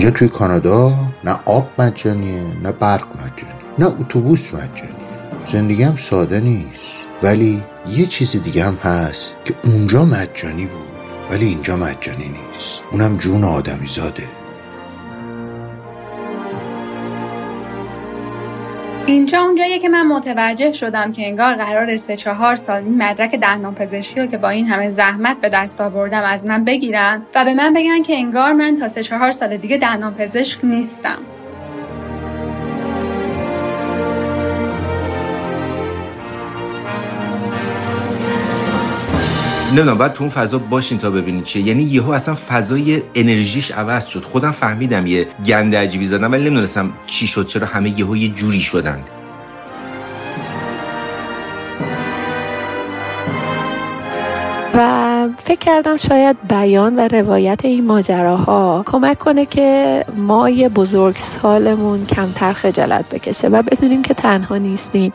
اینجا توی کانادا نه آب مجانیه نه برق مجانی نه اتوبوس مجانیه. زندگی هم ساده نیست. ولی یه چیز دیگه هم هست که اونجا مجانی بود ولی اینجا مجانی نیست. اونم جون آدمی زاده اینجا اونجاییه که من متوجه شدم که انگار قرار سه چهار سال این مدرک دندان پزشکی رو که با این همه زحمت به دست آوردم از من بگیرن و به من بگن که انگار من تا سه چهار سال دیگه دندان پزشک نیستم. نمی‌دونم باید تو اون فضا باشین تا ببینید چیه. یعنی یهو اصلا فضای انرژیش عوض شد. خودم فهمیدم یه گند عجیبی زدم ولی نمی‌دونستم چی شد چرا همه یهو یه جوری شدن. و فکر کردم شاید بیان و روایت این ماجراها کمک کنه که ما یه بزرگ سالمون کمتر خجالت بکشه و بدونیم که تنها نیستیم.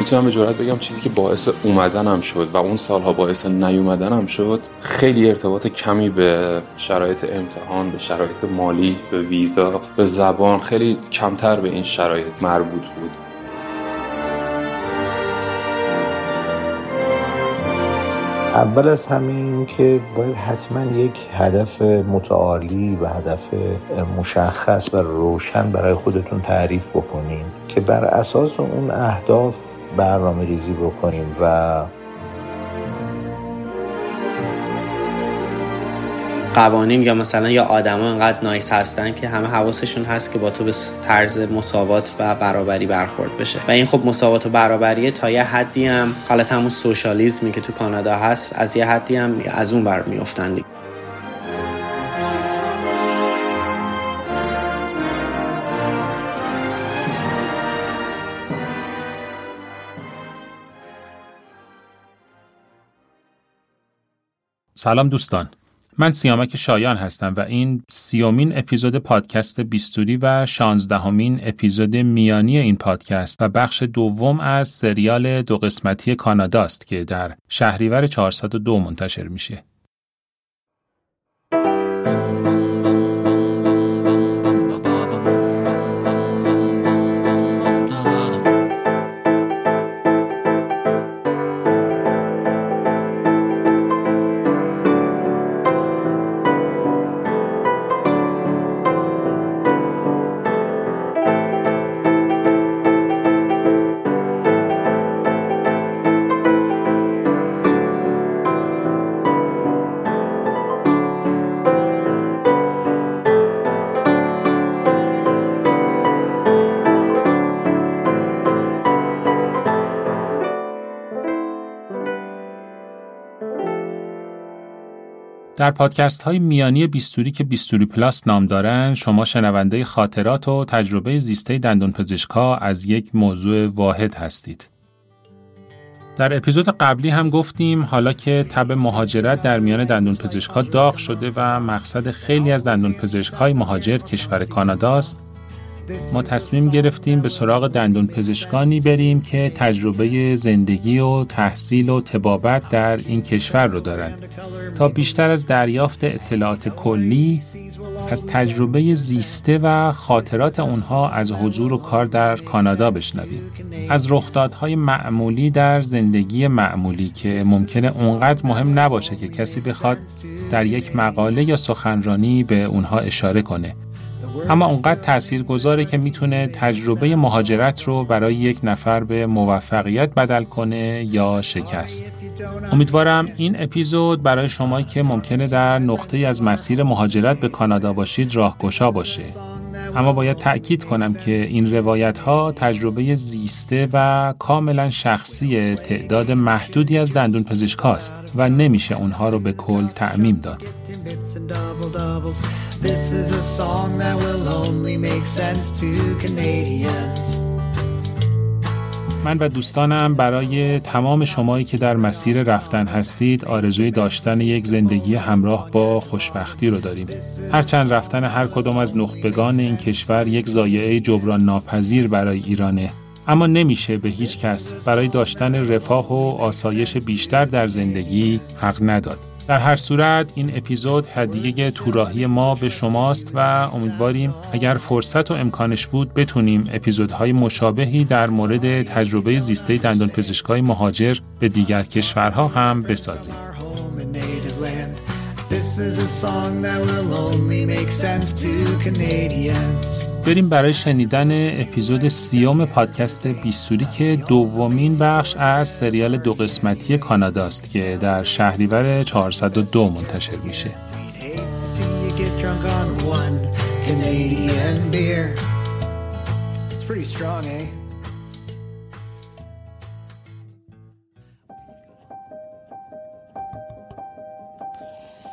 می‌تونم به جرات بگم چیزی که باعث اومدنم شد و اون سالها باعث نیومدنم شد خیلی ارتباط کمی به شرایط امتحان به شرایط مالی به ویزا به زبان خیلی کمتر به این شرایط مربوط بود. اول از همین که باید حتما یک هدف متعالی و هدف مشخص و روشن برای خودتون تعریف بکنین که بر اساس اون اهداف برنامه ریزی بکنیم و قوانین یا مثلا یا آدما انقدر نایس هستن که همه حواسشون هست که با تو به طرز مساوات و برابری برخورد بشه. و این خب مساوات و برابریه تا یه حدی هم حالت همون سوشالیزمی که تو کانادا هست از یه حدی هم از اون بر میفتن سلام دوستان من سیامک شایان هستم و این سیومین اپیزود پادکست بیستوری و شانزدهمین اپیزود میانی این پادکست و بخش دوم از سریال دو قسمتی کاناداست که در شهریور 402 منتشر میشه. در پادکست های میانی بیستوری که بیستوری پلاس نام دارن شما شنونده خاطرات و تجربه زیسته دندون پزشکا از یک موضوع واحد هستید. در اپیزود قبلی هم گفتیم حالا که تب مهاجرت در میان دندون پزشکا داغ شده و مقصد خیلی از دندون پزشکای مهاجر کشور کاناداست ما تصمیم گرفتیم به سراغ دندون پزشکانی بریم که تجربه زندگی و تحصیل و تبابت در این کشور رو دارند. تا بیشتر از دریافت اطلاعات کلی از تجربه زیسته و خاطرات اونها از حضور و کار در کانادا بشنویم. از رخدادهای معمولی در زندگی معمولی که ممکنه اونقدر مهم نباشه که کسی بخواد در یک مقاله یا سخنرانی به اونها اشاره کنه. اما اونقدر تأثیر گذاره که می‌تونه تجربه مهاجرت رو برای یک نفر به موفقیت بدل کنه یا شکست. امیدوارم این اپیزود برای شما که ممکنه در نقطه از مسیر مهاجرت به کانادا باشید راهگشا باشه. اما باید تأکید کنم که این روایت ها تجربه زیسته و کاملا شخصی تعداد محدودی از دندون پزشکاست و نمیشه اونها رو به کل تعمیم داد. من و دوستانم برای تمام شمایی که در مسیر رفتن هستید آرزوی داشتن یک زندگی همراه با خوشبختی رو داریم. هرچند رفتن هر کدام از نخبگان این کشور یک زایعه جبران ناپذیر برای ایرانه اما نمیشه به هیچ کس برای داشتن رفاه و آسایش بیشتر در زندگی حق نداد. در هر صورت این اپیزود هدیه توراهی ما به شماست و امیدواریم اگر فرصت و امکانش بود بتونیم اپیزودهای مشابهی در مورد تجربه زیسته دندان پزشکای مهاجر به دیگر کشورها هم بسازیم. بریم برای شنیدن اپیزود سیوم پادکست بیستوری که دومین بخش از سریال دو قسمتی کاناداست که در شهریور 402 منتشر میشه. It's pretty strong, eh?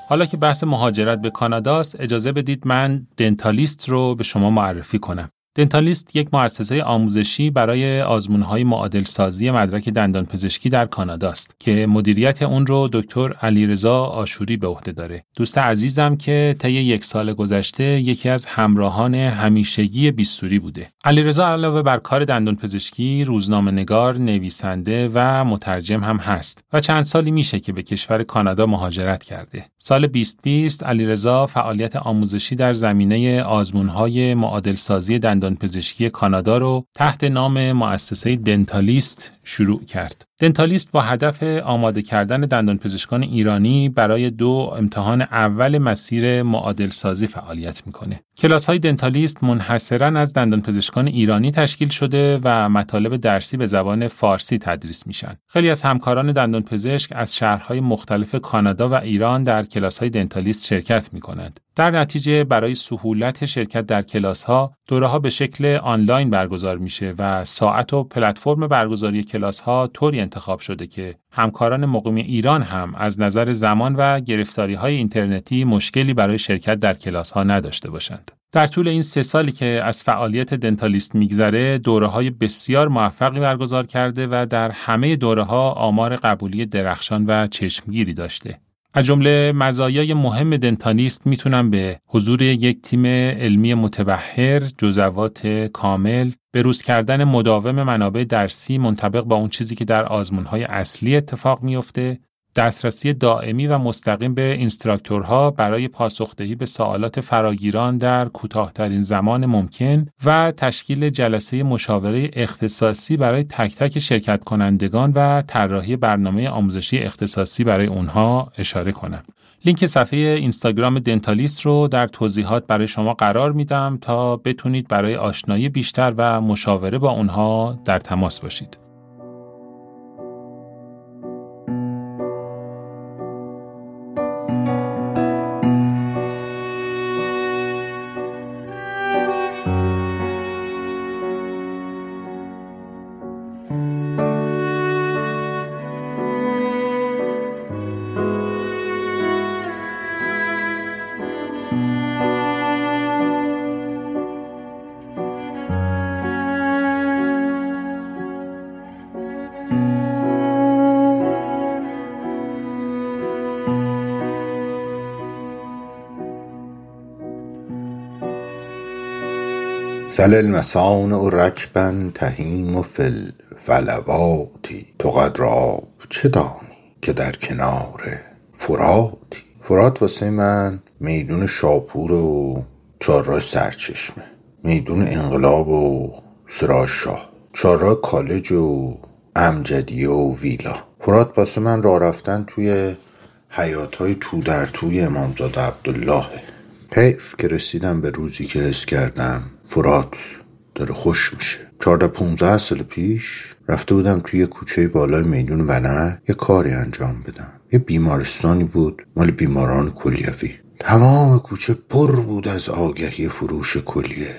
حالا که بحث مهاجرت به کاناداست اجازه بدید من دنتالیست رو به شما معرفی کنم. دنتالیست یک مؤسسه آموزشی برای آزمونهای معادل سازی مدرک دندان پزشکی در کانادا است که مدیریت اون رو دکتر علیرضا آشوری به عهده داره. دوست عزیزم که طی یک سال گذشته یکی از همراهان همیشگی بیستوری بوده. علیرضا علاوه بر کار دندان پزشکی، روزنامه نگار، نویسنده و مترجم هم هست و چند سالی میشه که به کشور کانادا مهاجرت کرده. سال 2020 علیرضا فعالیت آموزشی در زمینه آزمونهای معادل سازی دندان پزشکی کانادا رو تحت نام مؤسسه دنتالیست شروع کرد. دنتالیست با هدف آماده کردن دندان پزشکان ایرانی برای دو امتحان اول مسیر معادل سازی فعالیت می‌کنه. کلاس های دنتالیست منحصرا از دندان پزشکان ایرانی تشکیل شده و مطالب درسی به زبان فارسی تدریس میشن. خیلی از همکاران دندان پزشک از شهرهای مختلف کانادا و ایران در کلاس های دنتالیست شرکت می‌کنند. در نتیجه برای سهولت شرکت در کلاس ها دوره ها به شکل آنلاین برگزار میشه و ساعت و پلتفرم برگزاری کلاس ها طوری انتخاب شده که همکاران مقیم ایران هم از نظر زمان و گرفتاری های اینترنتی مشکلی برای شرکت در کلاس ها نداشته باشند. در طول این سه سالی که از فعالیت دنتالیست میگذره دوره های بسیار موفقی برگزار کرده و در همه دوره ها آمار قبولی درخشان و چشمگیری داشته. از جمله مزایای مهم دنتالیست می‌تونم به حضور یک تیم علمی متبهر، جزوات کامل، بروز کردن مداوم منابع درسی منطبق با اون چیزی که در آزمونهای اصلی اتفاق میافته دسترسی دائمی و مستقیم به اینستراکتورها برای پاسخدهی به سوالات فراگیران در کوتاهترین زمان ممکن و تشکیل جلسه مشاوره اختصاصی برای تک تک شرکت کنندگان و طراحی برنامه آموزشی اختصاصی برای اونها اشاره کنم. لینک صفحه اینستاگرام دنتالیست رو در توضیحات برای شما قرار میدم تا بتونید برای آشنایی بیشتر و مشاوره با اونها در تماس باشید. سل المسان رجبا تهیم و فل فلواتی تو قدراب چه دانی که در کنار فراتی فرات واسه من میدون شاپور و چهارراه سرچشمه. میدون انقلاب و سراج شاه. چهارراه کالج و امجدیه و ویلا. فرات واسه من راه رفتن توی حیات های تو در توی امامزاده عبدالله حیف که رسیدم به روزی که حس کردم فرات داره خوش میشه. چهارده پونزه سال پیش رفته بودم توی کوچه بالای میدون ونه یه کاری انجام بدم. یه بیمارستانی بود مال بیماران کلیوی. تمام کوچه پر بود از آگهی فروش کلیه.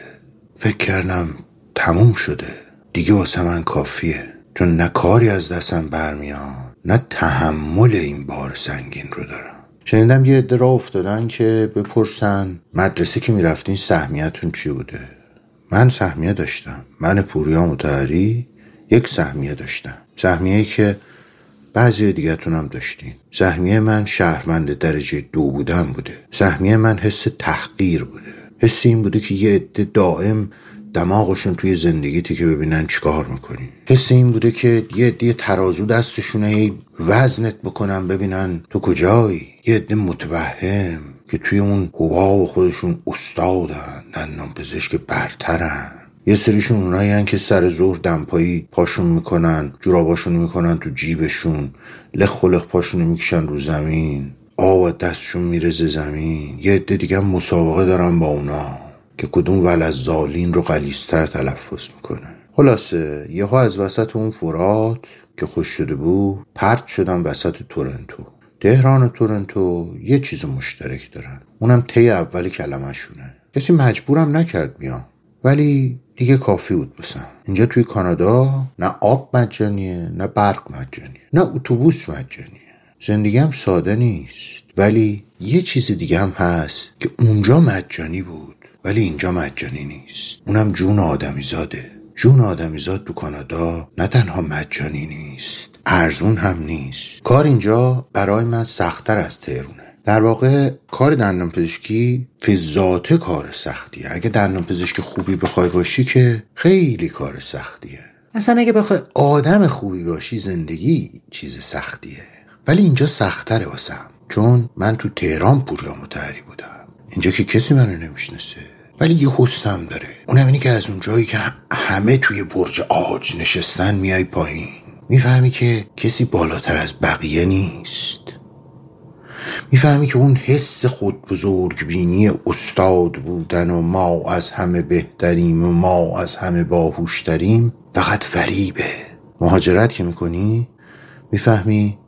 فکر کردم تموم شده. دیگه واسه من کافیه. چون نه کاری از دستم برمیاد نه تحمل این بار سنگین رو دارم. شنیدم یه عده افتادن که بپرسن مدرسه که می‌رفتین سهمیتون چی بوده؟ من سهمیه داشتم. من پوریا متحری یک سهمیه داشتم. سهمیه که بعضی دیگرتون هم داشتین. سهمیه من شهروند درجه دو بودن بوده. سهمیه من حس تحقیر بوده. حس این بوده که یه عده دائم دماغشون توی زندگیتی که ببینن چیکار می‌کنی. حس این بوده که یه عده ترازو دستشونه وزنت بکنن ببینن تو کجایی. یه عده متوهم. که توی اون و خودشون استادن دندان پزشک برترن. یه سریشون اونایی که سر ظهر دمپایی پاشون می‌کنن جوراباشون می‌کنن تو جیبشون لخ خلق پاشون می‌کشن رو زمین. آب دستشون میرزه زمین. یه عده دیگه مسابقه دارن با اونا که کدوم زالین رو قلیستر تلفظ می‌کنه. خلاصه یه ها از وسط اون فرات که خوش شده بود پرت شدن وسط تورنتو. تهران و تورنتو یه چیز مشترک دارن. اونم طی اول کلمهشونه. کسی مجبورم نکرد بیام. ولی دیگه کافی بود بسن اینجا توی کانادا نه آب مجانیه نه برق مجانیه نه اتوبوس مجانیه. زندگی هم ساده نیست. ولی یه چیز دیگه هم هست که اونجا مجانی بود. ولی اینجا مجانی نیست. اونم جون آدمی زاده جون آدمیزاد تو کانادا نه تنها مجانی نیست. ارزون هم نیست. کار اینجا برای من سختتر از تهرونه. در واقع کار دندان پزشکی فی کار سختیه. اگه دندان پزشک خوبی بخوای باشی که خیلی کار سختیه. اصلا اگه بخوای آدم خوبی باشی زندگی چیز سختیه. ولی اینجا سختتره واسم. چون من تو تهران پوریا متحری بودم. اینجا که کسی منو نمی‌شناسه. ولی یه حستم داره. اونم اینه که از اون جایی که همه توی برج آج نشستن میای پایین. می‌فهمی که کسی بالاتر از بقیه نیست. می‌فهمی که اون حس خود بزرگ بینی استاد بودن و ما از همه بهتریم و ما از همه باهوشتریم فقط فریبه. مهاجرت که می‌کنی می‌فهمی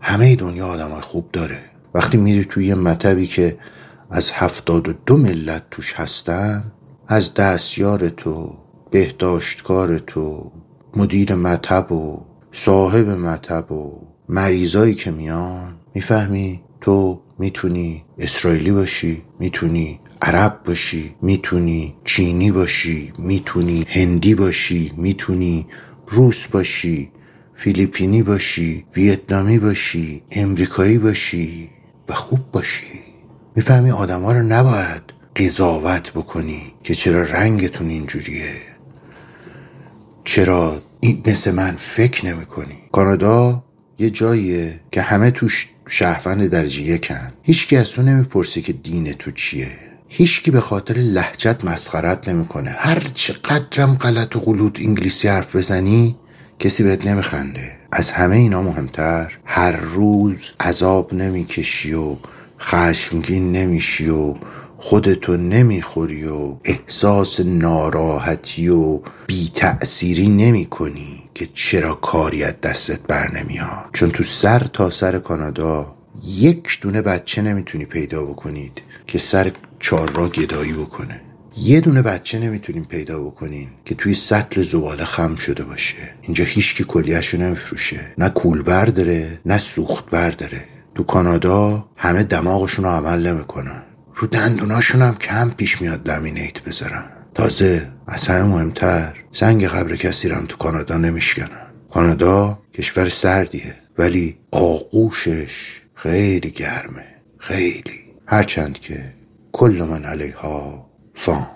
همه دنیا آدم خوب داره. وقتی میری توی یه مطبی که از هفتاد و دو ملت توش هستن از دستیار تو بهداشتکار تو مدیر مطب و صاحب مطب و مریضایی که میان می‌فهمی تو می‌تونی اسرائیلی باشی می‌تونی عرب باشی می‌تونی چینی باشی می‌تونی هندی باشی می‌تونی روس باشی فیلیپینی باشی ویتنامی باشی امریکایی باشی و خوب باشی. می‌فهمی آدما رو نباید قضاوت بکنی که چرا رنگتون اینجوریه. چرا این مثل من فکر نمی کنی. کانادا یه جاییه که همه توش شهروند درجه یکن. هیچکی از تو نمی‌پرسه که دین تو چیه. هیچکی به خاطر لحجت مسخرت نمی‌کنه هر چقدرم غلط و غلوط انگلیسی حرف بزنی کسی بهت نمیخنده از همه اینا مهمتر هر روز عذاب نمی‌کشی و خشمگین نمیشی و خودتو نمی‌خوری و احساس ناراحتی و بی تأثیری نمی کنی که چرا کاری از دستت بر نمیاد. چون تو سر تا سر کانادا یک دونه بچه نمی‌تونی پیدا بکنید که سر چار را گدایی بکنه. یه دونه بچه نمی‌تونیم پیدا بکنین که توی سطل زباله خم شده باشه. اینجا هیچکی کلیهشو نمیفروشه. نه کولبر داره نه سوخت داره تو کانادا همه دماغشون رو عمل نمی‌کنن. رو دندوناشون هم کم پیش میاد لامینیت بذارن تازه از همه مهمتر سنگ قبر کسی رو تو کانادا نمیشکنن کانادا کشور سردیه ولی آغوشش خیلی گرمه خیلی. هرچند که کل من علیها فان.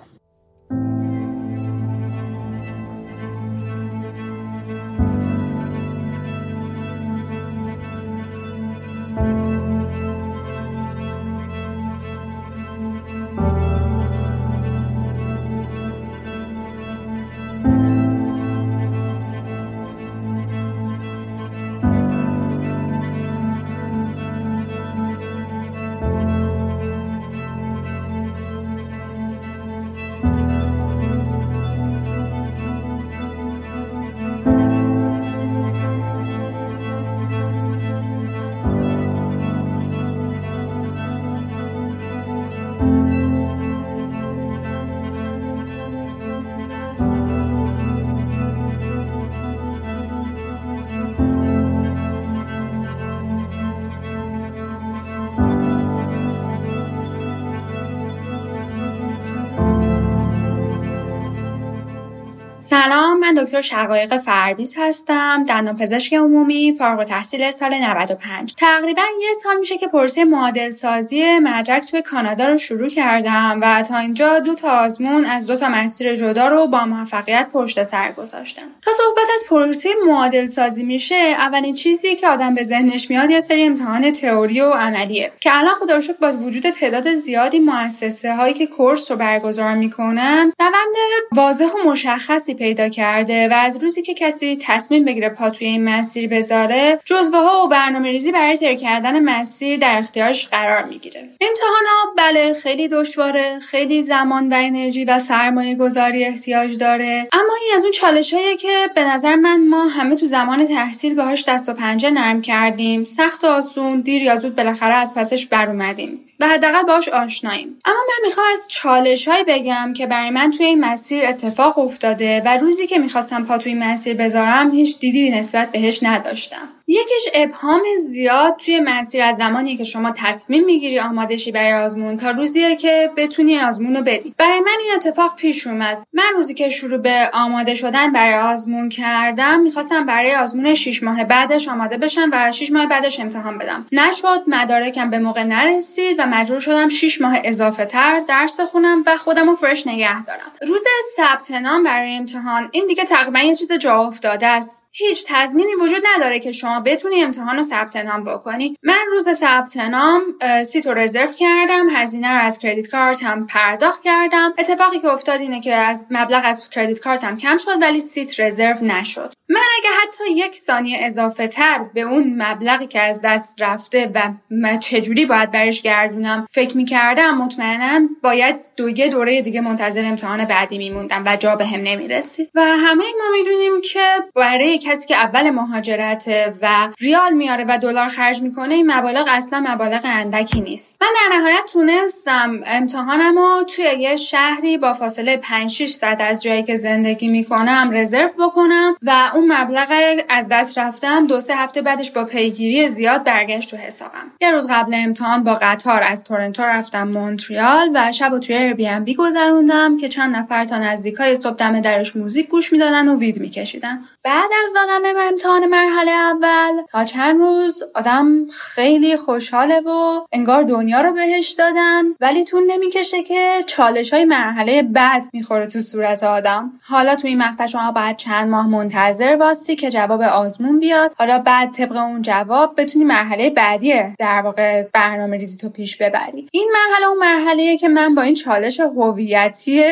دکتر شقایق فربیز هستم دندان عمومی فارغ التحصیل سال 95 تقریبا یه سال میشه که پروسه معادل سازی مدرک توی کانادا رو شروع کردم و تا اینجا دو تا آزمون از دو تا مسیر جدا رو با موفقیت پشت سر گذاشتم. تا صحبت از پروسه معادل سازی میشه اولین چیزی که آدم به ذهنش میاد یه سری امتحان تئوری و عملیه. که الان خدا با وجود تعداد زیادی مؤسسه هایی که کورس رو برگزار می‌کنن روند واضح و مشخصی پیدا کرده و از روزی که کسی تصمیم بگیره پا توی این مسیر بذاره جزوه ها و برنامه ریزی برای طی کردن مسیر در اختیارش قرار می‌گیره. امتحانا بله خیلی دشواره خیلی زمان و انرژی و سرمایه گذاری احتیاج داره. اما این از اون چالش که به نظر من ما همه تو زمان تحصیل باهاش دست و پنجه نرم کردیم. سخت و آسون دیر یا زود بالاخره از پسش بر اومدیم. و حداقل باش آشناییم. اما من می‌خوام از چالش های بگم که برای من توی این مسیر اتفاق افتاده و روزی که می‌خواستم پا توی این مسیر بذارم هیچ دیدی نسبت بهش نداشتم. یکیش ابهام زیاد توی مسیر از زمانی که شما تصمیم می‌گیری آمادشی برای آزمون تا روزیه که بتونی آزمون رو بدی. برای من این اتفاق پیش اومد. من روزی که شروع به آماده شدن برای آزمون کردم می‌خواستم برای آزمون 6 ماه بعدش آماده بشم و 6 ماه بعدش امتحان بدم. نشد مدارکم به موقع نرسید و مجبور شدم 6 ماه اضافه تر درس بخونم و خودم رو فرش نگه دارم. روز ثبت برای امتحان این دیگه تقریبا یه چیز جا افتاده است. هیچ تضمینی وجود نداره که شما بتونی امتحان رو ثبت نام بکنی. من روز ثبت نام seat رو رزرو کردم هزینه رو از کارت هم پرداخت کردم. اتفاقی که افتاد اینه که از مبلغ از credit card هم کم شد ولی seat رزرو نشد. من اگه حتی یک ثانیه اضافه تر به اون مبلغی که از دست رفته و چجوری باید برش گردونم فکر می‌کردم مطمئنا باید دوگه دوره دیگه منتظر امتحان بعدی میموندم و جا بهم نمی‌رسید. و همه ما می‌دونیم که برای کسی که اول مهاجرت و ریال میاره و دلار خرج می‌کنه این مبالغ اصلا مبالغ اندکی نیست. من در نهایت تونستم امتحانم رو توی یه شهری با فاصله 5 6 ساعت از جایی که زندگی می‌کنم رزرو بکنم و اون مبلغ از دست رفتم دو سه هفته بعدش با پیگیری زیاد برگشت تو حسابم. یه روز قبل امتحان با قطار از تورنتو رفتم مونتریال و شب و توی بی گذروندم که چند نفر تا نزدیکای صبح دم درش موزیک گوش می‌دادن و وید میکشیدن. بعد از دادن امتحان مرحله اول تا چند روز آدم خیلی خوشحاله و انگار دنیا رو بهش دادن ولی تون نمی‌کشه که چالش های مرحله بعد می‌خوره تو صورت آدم. حالا تو این مقطع شما باید چند ماه منتظر واستی که جواب آزمون بیاد. حالا بعد طبق اون جواب بتونی مرحله بعدی در واقع برنامه ریزی تو پیش ببری. این مرحله اون مرحله که من با این چالش هویتی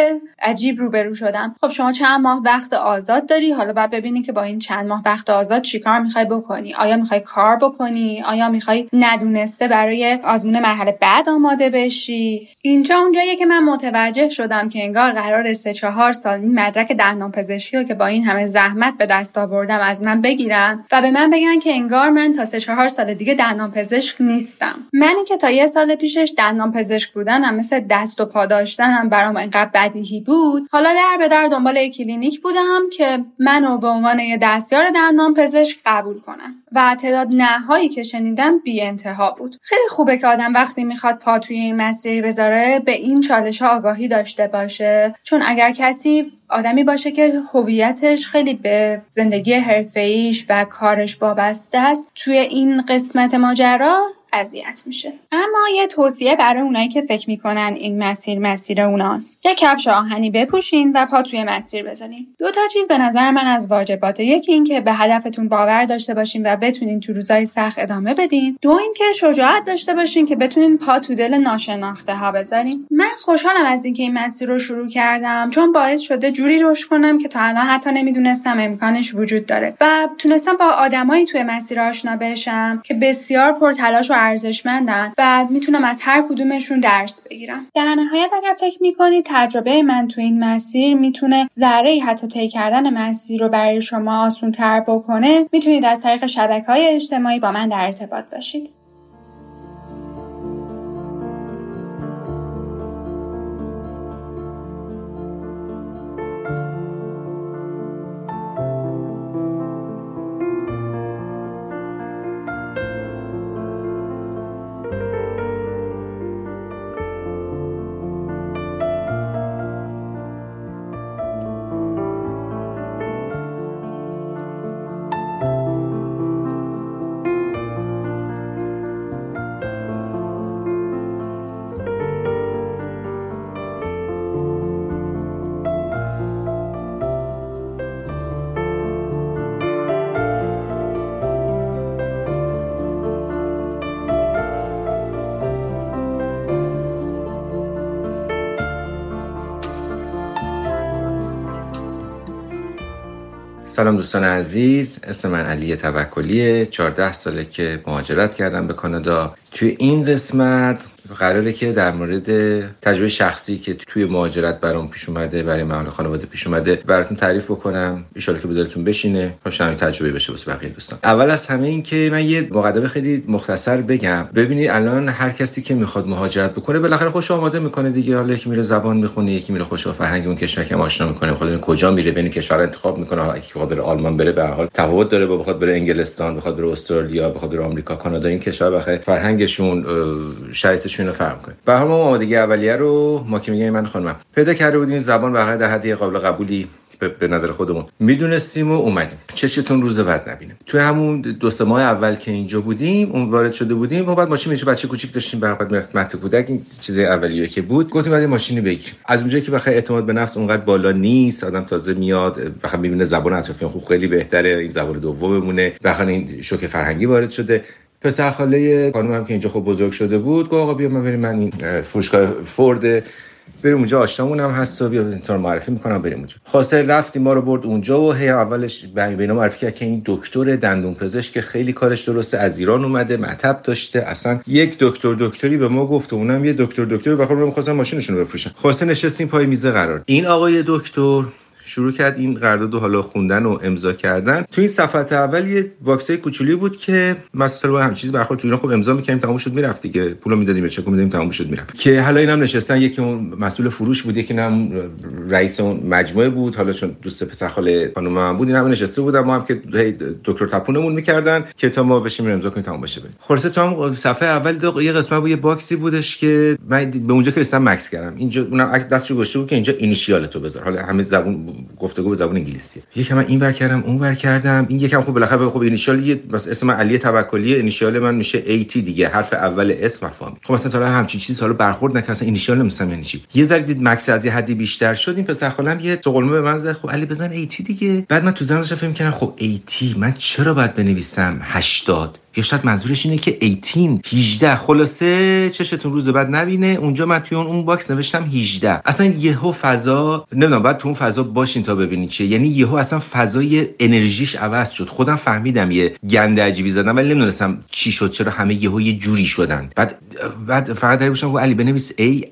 عجیب روبرو شدم. خب شما چند ماه وقت آزاد داری؟ حالا بعد ببینی که با این چند ماه وقت آزاد چیکار می‌خوای بکنی؟ آیا می‌خوای کار بکنی؟ آیا می‌خوای ندونسته برای آزمون مرحله بعد آماده بشی؟ اینجا اونجاییه که من متوجه شدم که انگار قرار سه چهار سال این مدرک دندان پزشکی رو که با این همه زحمت به دست آوردم از من بگیرن و به من بگن که انگار من تا سه چهار سال دیگه دندان پزشک نیستم. منی که تا یه سال پیشش دندان پزشک بودنم مثل دست و پا داشتنم برام انقدر بدیهی بود. حالا در به در دنبال کلینیک بودم که منو به عنوان یه دستیار دندان پزشک قبول کنم و تعداد نهایی که شنیدم بی انتها بود. خیلی خوبه که آدم وقتی می‌خواد پا توی این مسیری بذاره به این چالش آگاهی داشته باشه. چون اگر کسی آدمی باشه که هویتش خیلی به زندگی حرفه‌ایش و کارش وابسته است. توی این قسمت ماجرا اذیت میشه. اما یه توصیه برای اونایی که فکر می‌کنن این مسیر مسیر اوناست. یه کفش آهنی بپوشین و پا توی مسیر بزنین. دو تا چیز به نظر من از واجباته. یکی اینکه به هدفتون باور داشته باشین و بتونین تو روزای سخت ادامه بدین. دو اینکه شجاعت داشته باشین که بتونین پا تو دل ناشناخته ها بذارین. من خوشحالم از اینکه این مسیر رو شروع کردم چون باعث شده جوری رشد کنم که تا الان حتی نمی‌دونستم امکانش وجود داره. و تونستم با آدمایی توی مسیر آشنا بشم که بسیار پرتلاش و ارزشمندن و می‌تونم از هر کدومشون درس بگیرم. در نهایت اگر فکر می‌کنید تجربه من تو این مسیر می‌تونه ذره حتی طی کردن مسیر رو برای شما آسون تر بکنه می‌تونید از طریق شبکه های اجتماعی با من در ارتباط باشید. سلام دوستان عزیز اسم من علی توکلیه 14 ساله که مهاجرت کردم به کانادا. توی این قسمت قراره که در مورد تجربه شخصی که توی مهاجرت برام پیش اومده برای من خانواده پیش اومده براتون تعریف بکنم. ان که به دلتون بشینه تا تجربه بشه واسه بقیه دوستان. اول از همه این که من یه مقدمه خیلی مختصر بگم. ببینید الان هر کسی که می‌خواد مهاجرت بکنه بالاخره خوش آماده می‌کنه دیگه. حالا یکی میره زبان می‌خونه یکی میره خوش فرهنگ اون کشور که آشنا می‌کنه. بخواد کجا میره بین کشور انتخاب می‌کنه. حالا یکی بخواد آلمان بره به حال تفاوت داره. با بخواد بره انگلستان بخواد بره استرالیا بخواد بره آمریکا کانادا این کشور بخاطر فرهنگشون شرایطشون رو فرق کنه به هر ما آمادگی اولیه رو ما که میگیم من خانم پیدا کرده بودیم زبان به در حدی قابل قبولی به نظر خودمون. می‌دونستیم و اومدیم. چشتون روز بعد نبینیم توی همون دو سه ماه اول که اینجا بودیم اون وارد شده بودیم و بعد ماشین میشه بچه کوچیک داشتیم بعد می‌رفت مهد کودک. این چیز اولیه که بود. گفتیم بعد ماشینی بگیریم. از اونجایی که بخاطر اعتماد به نفس اونقدر بالا نیست آدم تازه میاد بخاطر می‌بینه زبان اطرافیان خوب خیلی بهتره این زبان دوممونه. بخاطر این شوک فرهنگی وارد شده. پسر خاله هم که اینجا خب بزرگ شده بود گفت آقا بیا من بریم من این فروشگاه فورد بریم اونجا آشنامون هم هست و بیا تو معرفی می‌کنم بریم اونجا. خاصه رفتیم ما رو برد اونجا و هی اولش بینا معرفی کرد که این دکتر دندون پزشک که خیلی کارش درسته از ایران اومده مطب داشته اصلا یک دکتر دکتری به ما گفت و اونم یه دکتر دکتری بخاطر رو می‌خواستن ماشینشون رو بفروشن خاصه نشستیم پای میز قرار. این آقای دکتر شروع کرد این قرارداد حالا خوندن و امضا کردن. تو این صفحه اول یه باکسه کوچولی بود که مثلا هم چیز برخورد تو اینا خب امضا می‌کردیم تموم شد می‌رفت دیگه. پولو می‌دادیم به چک می‌دادیم تموم شد می‌رفت. که حالا اینم نشستن یکی اون مسئول فروش بود یکی هم رئیس اون مجموعه بود. حالا چون دوست پسر خاله خانم هم بود اینا نشسته بودن ما هم که دکتر تپونمون می‌کردن که تا ما بشیم امضا کنیم تموم بشه بریم. خلاص تو هم صفحه اول یه قسمت بود یه باکسی بودش که من به اونجا که رسیدم مکس کردم. اینجا اونم عکس دستشو گذاشته بود که اینجا اینیشیال تو بذار. حالا همه زبون گفتگو به زبان انگلیسی. یکم من این ور کردم اون ور کردم. این یکم خوب بالاخره خب اینیشیال یه بس اسم علی توکلی اینیشیال من میشه تی دیگه. حرف اول اسم فامیل. خب مثلا تا همچین چیزی حالا برخورد نکنه اصلا اینیشیال نمیسم یعنی چی. یه ذره دید مکس از یه حدی بیشتر شد. این پسر خالم یه تقلمه به من زد. خب علی بزن تی دیگه. بعد من تو ذهنم فکر کردم خب تی من چرا باید بنویسم 80 یا شاید منظورش اینه که 18 18 خلاصه چشتون روز بد نبینه. اونجا من توی اون box نوشتم 18 اصلا یهو فضا نمی‌دونم بعد تو اون فضا باشین تا ببینید چیه. یعنی یهو اصلا فضای انرژیش عوض شد. خودم فهمیدم یه گند عجیبی زدم ولی نمی‌دونستم چی شد چرا همه یهو یه جوری شدن. بعد بعد فقط داری گفتم علی بنویس A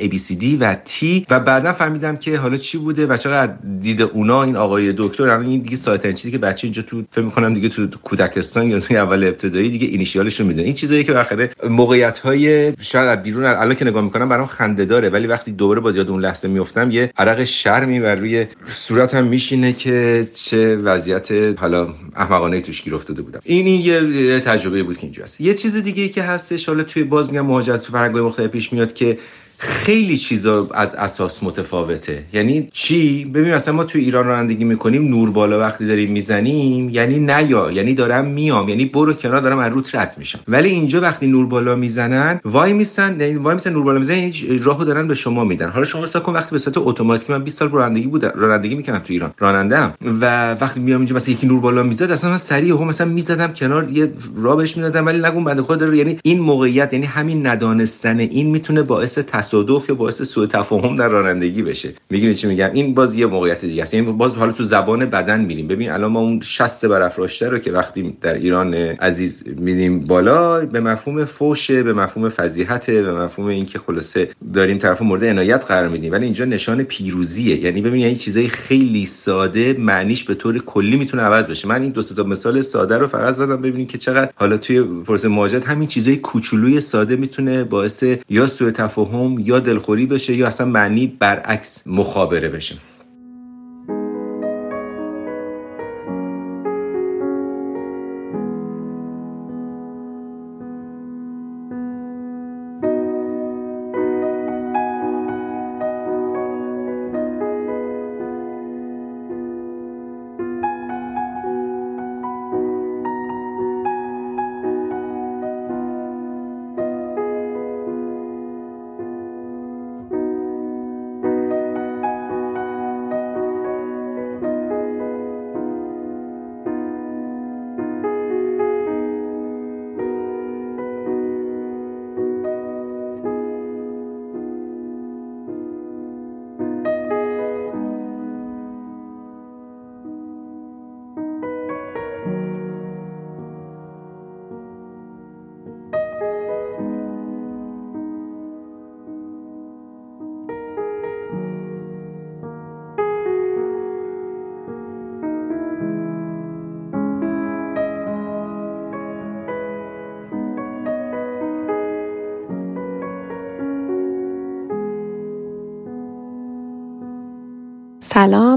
ABCD و T. و بعدا فهمیدم که حالا چی بوده و چقدر دید اونا این آقای دکتر. الان این دیگه سایت چیزی که بچه اینجا تو فکر می‌کنم دیگه تو کودکستان یا تو اول ابتدایی دیگه اینیشیالش رو می‌دونه. این چیزایی که بالاخره موقعیت های شاید از بیرون الان که نگاه می‌کنم برام خنده داره ولی وقتی دوباره با یاد اون لحظه میفتم یه عرق شرمی بر روی صورتم میشینه که چه وضعیت حالا احمقانه توش گیر افتاده بودم. این این یه تجربه بود که اینجا هست یه چیز دیگه که هستش حالا توی باز میگم مهاجرت تو فرهنگ مختلف پیش میاد که خیلی چیزا از اساس متفاوته. یعنی چی؟ ببین مثلا ما تو ایران رانندگی می‌کنیم نور بالا وقتی داریم می‌زنیم یعنی نیا یعنی دارم میام یعنی برو کنار دارم از روت رد میشم. ولی اینجا وقتی نور بالا می‌زنن وای میسن یعنی وای میسن نور بالا می‌زنن یعنی راهو دارن به شما میدن. حالا شما حساب کن وقتی به صورت اتوماتیک من 20 سال رانندگی بودم رانندگی می‌کنم تو ایران راننده و وقتی میام اینجا مثلا یکی نور بالا می‌زد اصلا من سریع هم مثلا می‌زدم کنار یه راه می‌دادم ولی نگون بنده خدا یعنی این موقعیت یعنی همین ندانستن این می‌تونه باعث تصادف یا باعث سوء تفاهم در رانندگی بشه. میگین چی میگم؟ این باز یه موقعیت دیگه است. یعنی باز حالا تو زبان بدن میریم. ببین الان ما اون شست برافراشته رو که وقتی در ایران عزیز میدیم بالا به مفهوم فوشه به مفهوم فضیحته به مفهوم اینکه خلاصه داریم طرف مورد عنایت قرار میدیم. ولی اینجا نشان پیروزیه. یعنی ببین یعنی چیزای خیلی ساده معنیش به طور کلی می‌تونه عوض بشه. من این دو تا مثال ساده رو فقط زدم ببینید که چقدر حالا توی پروسه مواجهت همین چیزای کوچولوی ساده می‌تونه باعث یا سوء تفاهم یا دلخوری بشه یا اصلا معنی برعکس مخابره بشه.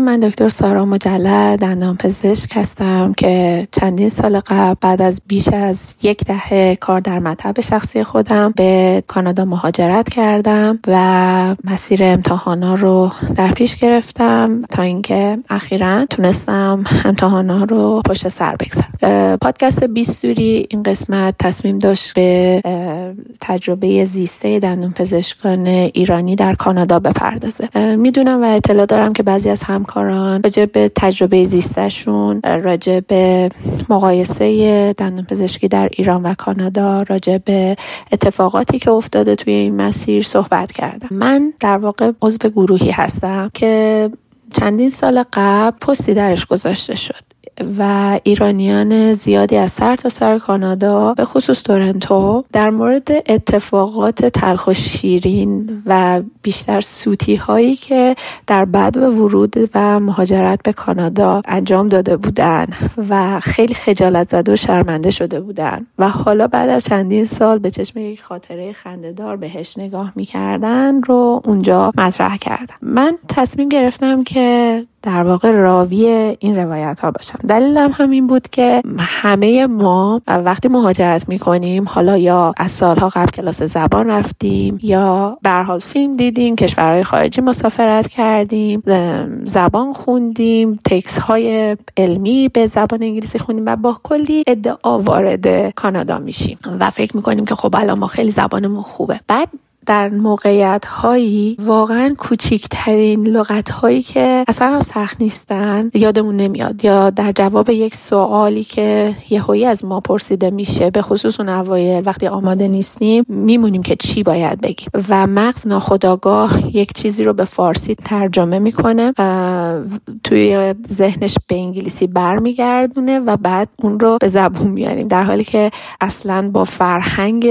من دکتر سارا مجلد دندان پزشک هستم که چندین سال قبل بعد از بیش از یک دهه کار در مطب شخصی خودم به کانادا مهاجرت کردم و مسیر امتحانا رو در پیش گرفتم تا اینکه اخیرا تونستم امتحانا رو پشت سر بگذارم. پادکست بیستوری این قسمت تصمیم داشت به تجربه زیسته دندون پزشکان ایرانی در کانادا بپردازه. می‌دونم و اطلاع دارم که بعضی از همکاران راجع به تجربه زیستشون راجع به مقایسه دندون پزشکی در ایران و کانادا راجع به اتفاقاتی که افتاده توی این مسیر صحبت کردم. من در واقع عضو گروهی هستم که چندین سال قبل پستی درش گذاشته شد. و ایرانیان زیادی از سر تا سر کانادا به خصوص تورنتو در مورد اتفاقات تلخ و شیرین و بیشتر سوتی هایی که در بعد و ورود و مهاجرت به کانادا انجام داده بودن و خیلی خجالت زده و شرمنده شده بودن. و حالا بعد از چندین سال به چشم یک خاطره خندهدار بهش نگاه می‌کردن رو اونجا مطرح کردم من تصمیم گرفتم که در واقع راوی این روایت ها باشم. دلیلم همین بود که همه ما وقتی مهاجرت می‌کنیم حالا یا از سالها قبل کلاس زبان رفتیم یا به حال فیلم دیدیم کشورهای خارجی مسافرت کردیم زبان خوندیم تکس های علمی به زبان انگلیسی خوندیم و با کلی ادعا وارد کانادا میشیم. و فکر می‌کنیم که خب الان ما خیلی زبانمون خوبه. بعد در موقعیت هایی واقعا کوچیکترین لغت هایی که اصلا هم سخت نیستن یادمون نمیاد. یا در جواب یک سوالی که یهویی از ما پرسیده میشه به خصوص اون اوایل وقتی آماده نیستیم میمونیم که چی باید بگیم. و مغز ناخداگاه یک چیزی رو به فارسی ترجمه می‌کنه توی ذهنش به انگلیسی برمیگردونه و بعد اون رو به زبون میاریم. در حالی که اصلا با فرهنگ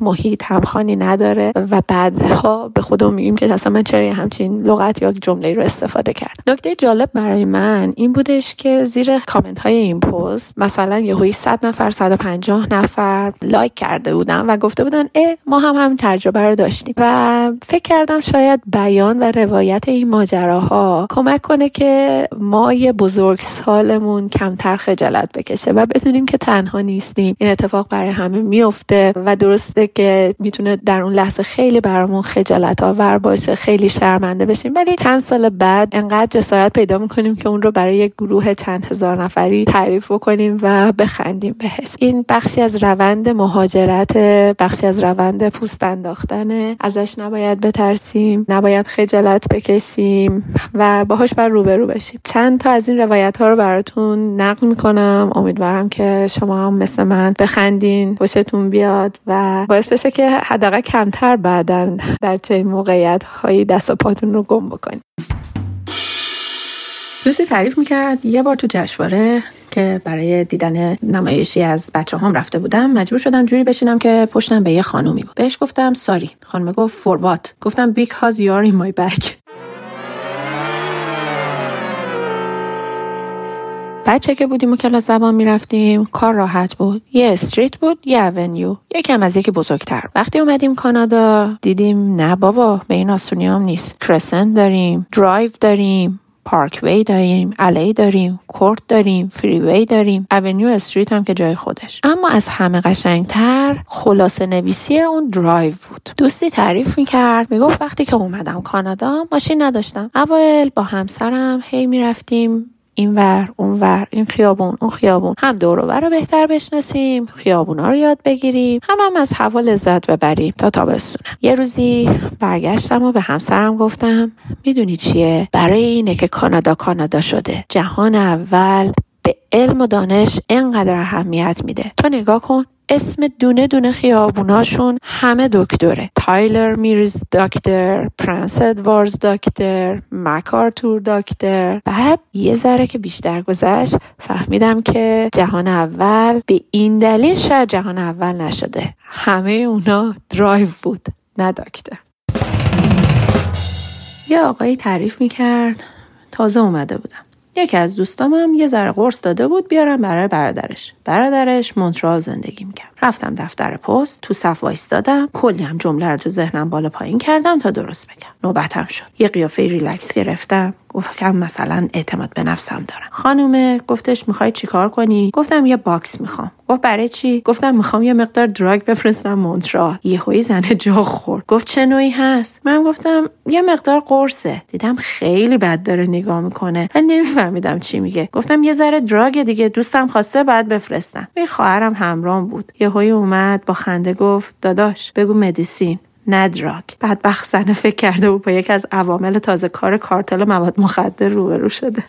محیط همخانی نداره. و بعدها به خودم میگیم که اصلا من چرا همچین لغت یا جمله رو استفاده کرد نکته جالب برای من این بودش که زیر کامنت های این پست مثلا یهویی 100 نفر 150 نفر لایک کرده بودن و گفته بودن اه ما هم همین تجربه رو داشتیم. و فکر کردم شاید بیان و روایت این ماجراها کمک کنه که ما یه بزرگ سالمون کمتر خجالت بکشه و بدونیم که تنها نیستیم. این اتفاق برای همه میفته و درسته که می‌تونه در اون لحظه خیلی برامون خجالت آور باشه خیلی شرمنده بشیم. ولی چند سال بعد انقدر جسارت پیدا می‌کنیم که اون رو برای یک گروه چند هزار نفری تعریف بکنیم و بخندیم بهش. این بخشی از روند مهاجرت بخشی از روند پوست انداختنه ازش نباید بترسیم نباید خجالت بکشیم و باهاش بر روبرو بشیم. چند تا از این روایت ها رو براتون نقل می‌کنم. امیدوارم که شما هم مثل من بخندین خوشتون بیاد و باعث بشه که حداقل کمتر بعدا در چنین موقعیت هایی دست و پاتون رو گم بکنید. دوستی تعریف می‌کرد یه بار تو جشنواره که برای دیدن نمایشی از بچه هام رفته بودم مجبور شدم جوری بشینم که پشتم به یه خانومی بود. بهش گفتم sorry. خانم گفت for what گفتم because you are in my back بچه که بودیم و کلاس زبان می‌رفتیم کار راحت بود. یه street بود یه avenue. یکم از یکی بزرگتر. وقتی اومدیم کانادا دیدیم نه بابا به این آسونی نیست. crescent داریم درایو داریم parkway داریم alley داریم court داریم freeway داریم. avenue street هم که جای خودش. اما از همه قشنگتر خلاصه نویسی اون درایو بود. دوستی تعریف می‌کرد می‌گفت وقتی که اومدم کانادا ماشین نداشتم. اول با همسرم هی می‌رفتیم این اون ور این خیابون اون خیابون. هم دور رو بهتر بشناسیم خیابونا رو یاد بگیریم. هم هم از هوا لذت ببریم تا تابستونه. یه روزی برگشتم و به همسرم گفتم می‌دونی چیه؟ برای اینه که کانادا کانادا شده. جهان اول به علم و دانش انقدر اهمیت میده. تو نگاه کن اسم دونه دونه خیابوناشون همه دکتره. تایلر میرز دکتر پرنس ادوارز دکتر مکارتور دکتر. بعد یه ذره که بیشتر گذشت فهمیدم که جهان اول به این دلیل شاید جهان اول نشده. همه اونا درایو بود نه دکتر. یه آقایی تعریف می‌کرد تازه اومده بودم. یکی از دوستامم یه ذره قرص داده بود بیارم برای برادرش. برادرش مونترال زندگی می‌کرد. رفتم دفتر پست تو صف وایستادم. کلی هم جمله رو تو ذهنم بالا پایین کردم تا درست بگم. نوبتم شد. یه قیافه ریلکس گرفتم. گفتم مثلا اعتماد به نفسم دارم. خانومه گفتش می‌خوای چیکار کنی؟ گفتم یه box می‌خوام. گفت برای چی؟ گفتم می‌خوام یه مقدار drug بفرستم مونترال. یهویی زنه جا خورد. گفت چه نوعی هست؟ من گفتم یه مقدار قرصه. دیدم خیلی بد داره نگاه می‌کنه. و نمیفهمیدم چی میگه. گفتم یه ذره drug دیگه دوستم خواسته بعد بفرستم. این خواهرم همرام بود. یهویی اومد با خنده گفت داداش بگو مدیسین. ندراگ بدبخت زنه فکر کرده و با یکی از عوامل تازه کار کارتل مواد مخدر روبرو شده.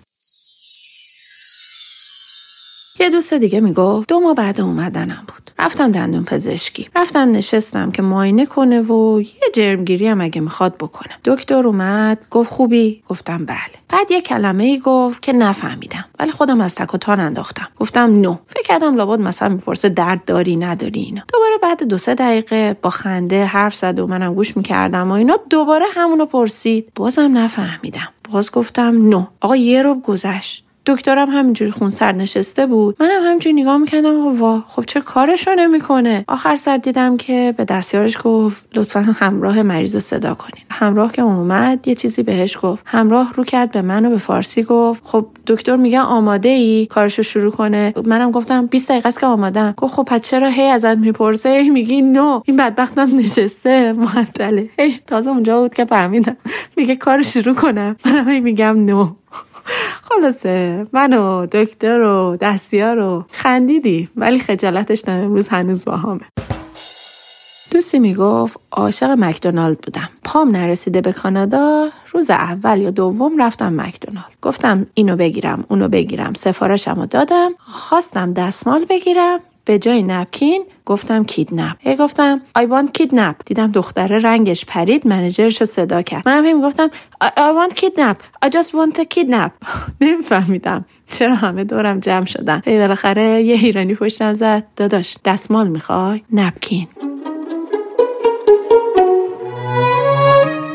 یه دوست دیگه می‌گفت دو ماه بعد اومدنم بود. رفتم دندون پزشکی. رفتم نشستم که معاینه کنه و یه جرمگیری هم اگه می‌خواد بکنم. دکتر اومد گفت خوبی؟ گفتم بله. بعد یه کلمه ای گفت که نفهمیدم. ولی خودم از تک و تان انداختم. گفتم نو فکر کردم لابد مثلا می‌پرسه درد داری نداری اینا. دوباره بعد دو سه دقیقه با خنده حرف زد و منم گوش می‌کردم و اینا. دوباره همونو پرسید. بازم نفهمیدم. باز گفتم نو آقا یه روب گذشت. دکترم همینجوری خون سر نشسته بود. منم همینجوری نگاه می‌کردم وا خب چه کارشو نمی‌کنه؟ آخر سر دیدم که به دستیارش گفت لطفا همراه مریض رو صدا کنین. همراه که اومد یه چیزی بهش گفت. همراه رو کرد به من و به فارسی گفت خب دکتر میگه آماده ای کارشو شروع کنه. منم گفتم 20 دقیقه است که آمادم گفت خب پس چرا هی ازت می‌پرسه؟ میگی نو این بدبختم نشسته. معطله. هی تازه اونجا بود که فهمیدم. میگه کار شروع کنم. منم میگم نو خلاصه من و دکتر و دستیار رو خندیدی ولی خجالتش تا امروز هنوز با همه. دوستی می‌گفت عاشق مکدونالد بودم. پام نرسیده به کانادا روز اول یا دوم رفتم مکدونالد. گفتم اینو بگیرم اونو بگیرم سفارشمو دادم خواستم دستمال بگیرم به جای نپکین گفتم کیدنپ. هی گفتم I want کیدنپ دیدم دختره رنگش پرید منیجرش رو صدا کرد. منم هی I, I want کیدنپ I just want کیدنپ نمیفهمیدم. چرا همه دورم جمع شدن؟ بالاخره یه ایرانی پشتم زد. داداش دستمال می‌خوای؟ نپکین.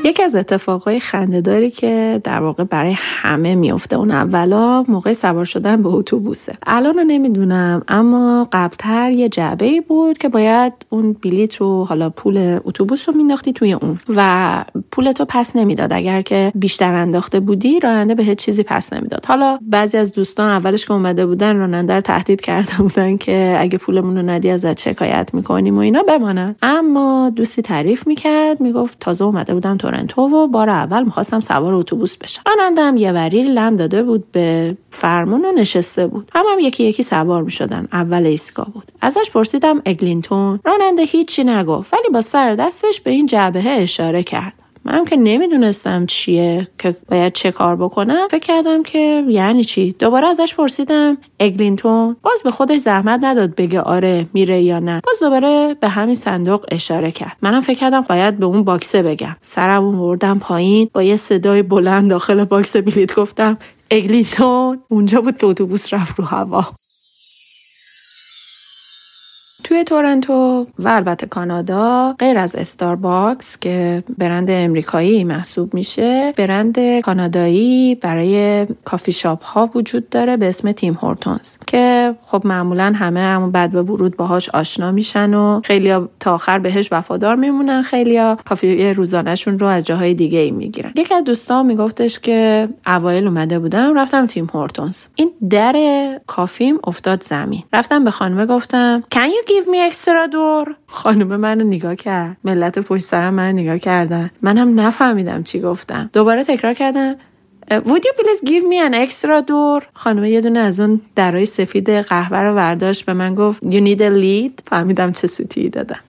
یکی از اتفاقای خندهداری که در واقع برای همه میفته اون اولا موقع سوار شدن به اتوبوسه. الان رو نمی‌دونم اما قبلتر یه جعبه ای بود که باید اون بلیت رو حالا پول اتوبوس رو مینداختی توی اون. و پولتو پس نمی‌داد. اگر که بیشتر انداخته بودی راننده به چیزی پس نمی‌داد. حالا بعضی از دوستان اولش که اومده بودن راننده رو تهدید کرده بودن که اگه پولمون رو ندی ازت شکایت می‌کنیم و اینا بماند. اما دوستی تعریف می‌کرد می‌گفت تازه اومده بودم تورنتو و بار اول می‌خواستم سوار اتوبوس بشم. رانندم یه وری لم داده بود به فرمون و نشسته بود. هم, هم یکی یکی سوار می‌شدن. اول ایستگاه بود. ازش پرسیدم اگلینتون؟ راننده هیچی نگفت ولی با سر دستش به این جعبه اشاره کرد. منم که نمی‌دونستم چیه که باید چه کار بکنم. فکر کردم که یعنی چی؟ دوباره ازش پرسیدم اگلینتون باز به خودش زحمت نداد بگه آره میره یا نه؟ باز دوباره به همین صندوق اشاره کرد. منم فکر کردم باید به اون box ه بگم. سرم بردم پایین با یه صدای بلند داخل box بلیت گفتم اگلینتون اونجا بود که اتوبوس رفت رو هوا. توی تورنتو و البته کانادا غیر از Starbucks که برند امریکایی محسوب میشه برند کانادایی برای کافی شاپ ها وجود داره به اسم Tim Hortons که خب معمولا همه همون بدو ورود باهاش آشنا میشن و خیلی تا آخر بهش وفادار میمونن خیلی کافی روزانهشون رو از جاهای دیگه ای می‌گیرن. یکی از دوستان میگفتش که اوایل اومده بودم رفتم تیم هورتونز. این در کافیم افتاد زمین. رفتم به خانمه گفتم Can you give me extra دور خانم منو نگاه کرد. ملت پشت سرم من نگاه کردن. منم نفهمیدم چی گفتم. دوباره تکرار کردم. Would you please give me an extra دور خانم یه دونه از اون درای سفید قهوه رو ورداشت به من گفت You need a lead? فهمیدم چه سوتی دادم.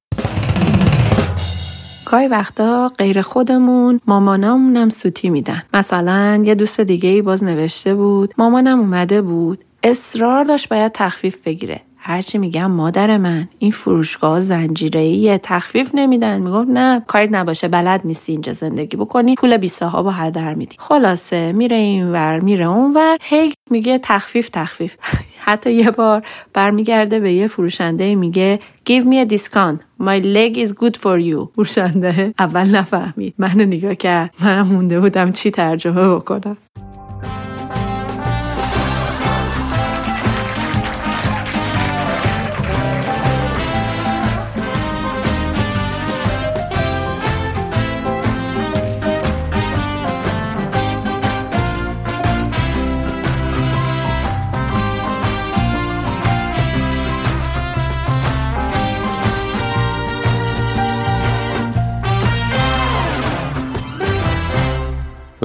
گاهی وقتا غیر خودمون مامانامونم سوتی میدن. مثلا یه دوست دیگه ای باز نوشته بود مامانم اومده بود. اصرار داشت باید تخفیف بگیره. هرچی میگم مادر من این فروشگاه زنجیره تخفیف نمیدن. می‌گفت نه کاری نباشه بلد نیستی اینجا زندگی بکنی. پول بی صاحب هدر میدی. خلاصه میره این ور میره اون ور. هی میگه تخفیف تخفیف. حتی یه بار برمیگرده به یه فروشنده میگه give me a discount. My leg is good for you. فروشنده اول نفهمید. منو نگاه کرد. منم مونده بودم چی ترجمه بکنم.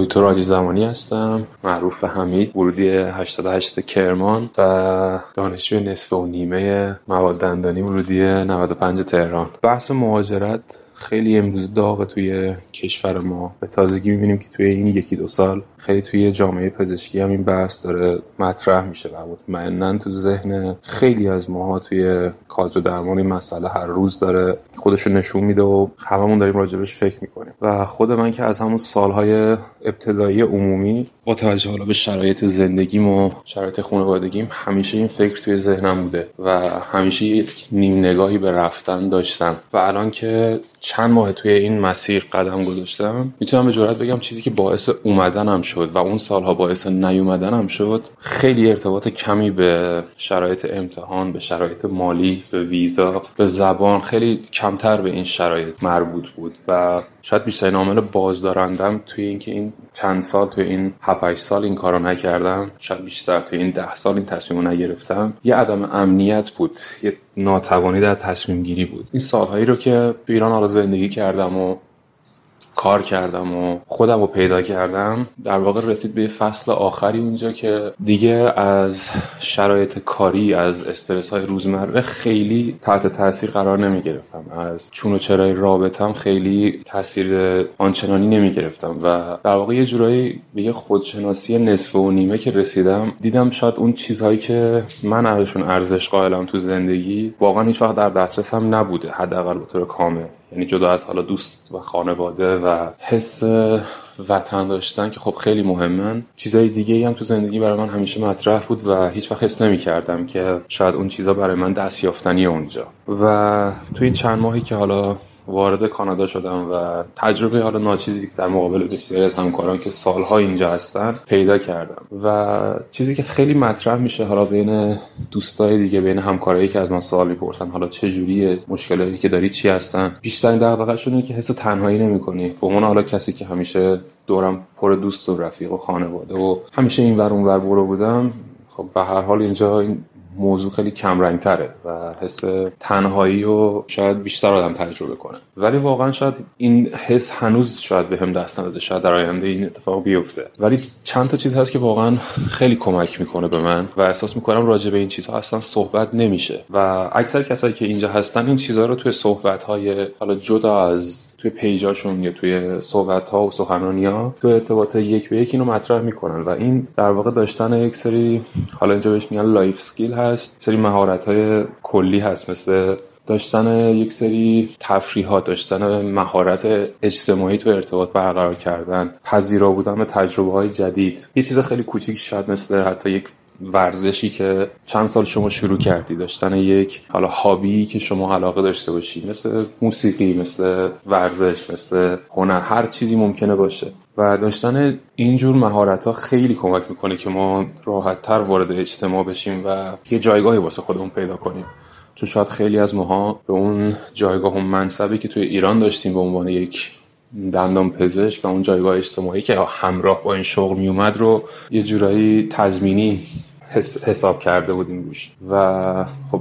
دکتر آجی زمانی هستم معروف به حمید ورودی 88 کرمان و دانشجوی نصف و نیمه مواد دندانی ورودی 95 تهران. بحث مهاجرت خیلی امروز داغه توی کشور ما. به تازگی می‌بینیم که توی این یکی دو سال خیلی توی جامعه پزشکی هم این بحث داره مطرح میشه. و مطمئنا تو ذهن خیلی از ماها توی کادر درمان این مسئله هر روز داره خودشو نشون میده و هممون داریم راجبش فکر می‌کنیم. و خود من که از همون سالهای ابتدایی عمومی با توجه حالا به شرایط زندگیم و شرایط خانوادگیم همیشه این فکر توی ذهنم بوده و همیشه یک نیم نگاهی به رفتن داشتم. و الان که چند ماه توی این مسیر قدم گذاشتم می‌تونم به جرات بگم چیزی که باعث اومدنم شد و اون سالها باعث نیومدنم شد خیلی ارتباط کمی به شرایط امتحان به شرایط مالی به ویزا به زبان خیلی کمتر به این شرایط مربوط بود و شاید بیشترین عامل بازدارندم توی اینکه این چند سال توی این 7 سال این کارو نکردم. شاید بیشتر توی این ده سال این تصمیم نگرفتم. یه عدم امنیت بود. یه ناتوانی در تصمیم گیری بود. این سالهایی رو که ایران حالا زندگی کردم و کار کردم و خودم رو پیدا کردم. در واقع رسید به فصل آخری اونجا که دیگه از شرایط کاری از استرس های روزمره خیلی تحت تاثیر قرار نمی گرفتم از چون و چرای رابطم خیلی تاثیر آنچنانی نمی گرفتم و در واقع یه جورایی به یه خودشناسی نصف و نیمه که رسیدم دیدم شاید اون چیزهایی که من ازشون ارزش قائلم تو زندگی واقعا هیچ وقت در دسترسم نبوده حداقل به طور کامل. یعنی جدا از حالا دوست و خانواده و حس وطن داشتن که خب خیلی مهمن. چیزای دیگه هم تو زندگی برای من همیشه مطرح بود و هیچ وقت حس نمی کردم که شاید اون چیزا برای من دستیافتنی اونجا. و تو این چند ماهی که حالا وارد کانادا شدم و تجربه حالا ناچیزی در مقابل بسیاری از همکاران که سالها اینجا هستن پیدا کردم. و چیزی که خیلی مطرح میشه حالا بین دوستای دیگه بین همکارایی که از من سوال می‌پرسن حالا چه جوریه مشکلاتی که داری چی هستن؟ بیشترین دغدغه‌شون اینه که حس تنهایی نمی‌کنی. به عنوان حالا کسی که همیشه دورم پر دوست و رفیق و خانواده و همیشه این ور اون ور برو بودم خب به هر حال اینجا این موضوع خیلی کم تره و حس تنهایی و شاید بیشتر آدم تجربه کنه. ولی واقعا شاید این حس هنوز شاید به هم دست نداده شاید در آینده این اتفاق بیفته. ولی چند تا چیز هست که واقعا خیلی کمک می‌کنه به من و احساس می‌کنم راجع به این چیزها اصلا صحبت نمیشه. و اکثر کسایی که اینجا هستن این چیزها رو توی صحبت های حالا جدا از توی پیجاشون یا توی صحبت ها و سخنرانی ها تو ارتباط یک به یک اینو مطرح می‌کنن. و این در واقع داشتن یک سری حالا اینجا بهش میگن life skill هست. سری مهارت های کلی هست مثل داشتن یک سری تفریحات داشتن مهارت اجتماعی تو ارتباط برقرار کردن پذیرا بودن به تجربه های جدید. یه چیز خیلی کوچیک شاید مثل حتی یک ورزشی که چند سال شما شروع کردی داشتن یک حالا hobby که شما علاقه داشته باشی مثل موسیقی مثل ورزش مثل هنر هر چیزی ممکنه باشه. و داشتن اینجور مهارت ها خیلی کمک می‌کنه که ما راحت تر وارد اجتماع بشیم و یه جایگاهی واسه خودمون پیدا کنیم. چون شاید خیلی از ماها به اون جایگاه و منصبی که توی ایران داشتیم به عنوان یک دندان پزشک و اون جایگاه اجتماعی که همراه با این شغل میومد رو یه جورایی تضمینی حساب کرده بودیم روش. و خب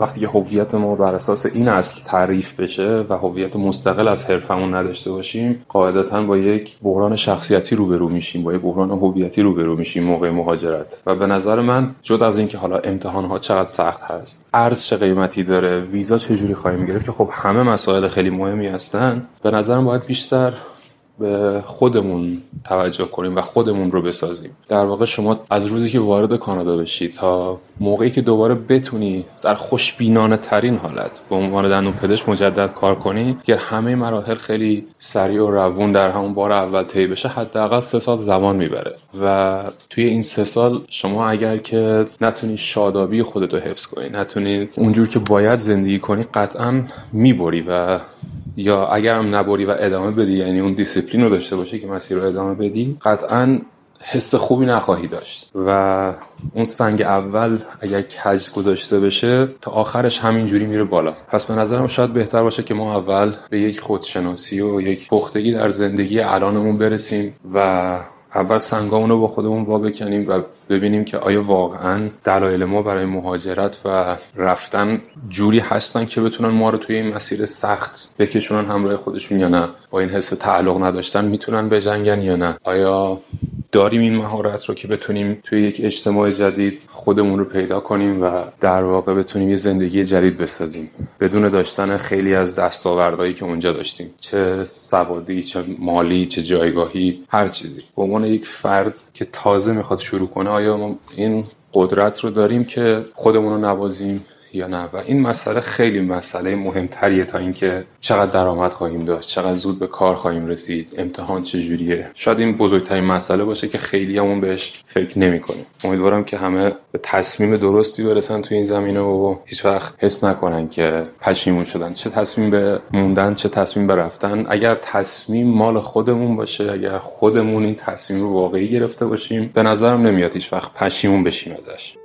وقتی که هویت ما بر اساس این اصل تعریف بشه و هویت مستقل از حرفمون نداشته باشیم قاعدتا با یک بحران شخصیتی روبرو میشیم با یک بحران هویتی روبرو میشیم موقع مهاجرت. و به نظر من جدا از اینکه حالا امتحان ها چقدر سخت هست ارز چه قیمتی داره ویزا چه جوری خواهیم گرفت که خب همه مسائل خیلی مهمی هستن به نظرم باید بیشتر به خودمون توجه کنیم و خودمون رو بسازیم. در واقع شما از روزی که وارد کانادا بشی تا موقعی که دوباره بتونی در خوشبینانه ترین حالت به عنوان دندون پزشک مجدد کار کنی که همه مراحل خیلی سریع و روون در همون بار اول طی بشه حداقل سه سال زمان می‌بره. و توی این سه سال شما اگر که نتونی شادابی خودتو حفظ کنی نتونی اونجور که باید زندگی کنی قطعا می‌بری و یا اگرم نبری و ادامه بدی یعنی اون دیسیپلین رو داشته باشی که مسیر رو ادامه بدی قطعا حس خوبی نخواهی داشت. و اون سنگ اول اگر کج گذاشته بشه تا آخرش همینجوری میره بالا. پس به نظرم شاید بهتر باشه که ما اول به یک خودشناسی و یک پختگی در زندگی الانمون برسیم و اول سنگامون رو با خودمون وا بکنیم و ببینیم که آیا واقعا دلایل ما برای مهاجرت و رفتن جوری هستن که بتونن ما رو توی این مسیر سخت بکشونن همراه خودشون یا نه. با این حس تعلق نداشتن می‌تونن بجنگن یا نه. آیا داریم این مهارت رو که بتونیم توی یک اجتماع جدید خودمون رو پیدا کنیم و در واقع بتونیم یه زندگی جدید بسازیم؟ بدون داشتن خیلی از دستاوردهایی که اونجا داشتیم. چه سوادی چه مالی چه جایگاهی هر چیزی. به عنوان یک فرد که تازه می‌خواد شروع کنه آیا ما این قدرت رو داریم که خودمون رو نوازیم؟ یا نه. و این مسئله خیلی مسئله مهمتریه تا اینکه چقدر درآمد خواهیم داشت چقدر زود به کار خواهیم رسید امتحان چجوریه. شاید این بزرگترین مسئله باشه که خیلی همون بهش فکر نمی‌کنیم. امیدوارم که همه به تصمیم درستی برسن تو این زمینه و هیچ وقت حس نکنن که پشیمون شدن. چه تصمیم به موندن چه تصمیم به رفتن. اگر تصمیم مال خودمون باشه اگر خودمون این تصمیم رو واقعی گرفته باشیم به نظرم نمیاد هیچ وقت پشیمون بشیم ازش.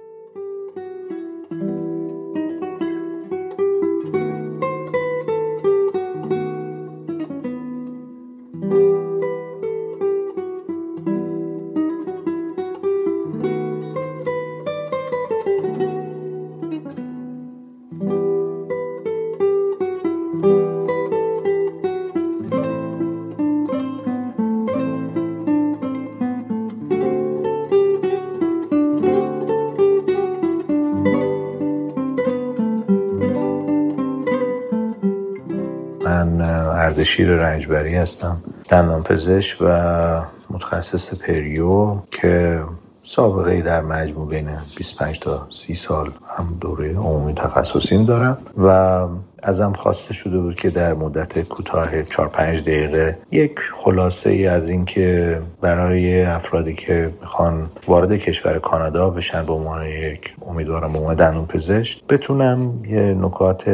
شیر رنجبری هستم. دندان پزشک و متخصص پریو که سابقه در مجموع بین 25 تا 30 سال هم دوره عمومی تخصصیم دارم و ازم خواسته شده بود که در مدت کوتاه 4 5 دقیقه یک خلاصه ای از اینکه برای افرادی که می‌خوان وارد کشور کانادا بشن به عنوان یک امیدوارم عنوان دندون پزشک بتونم یه نکات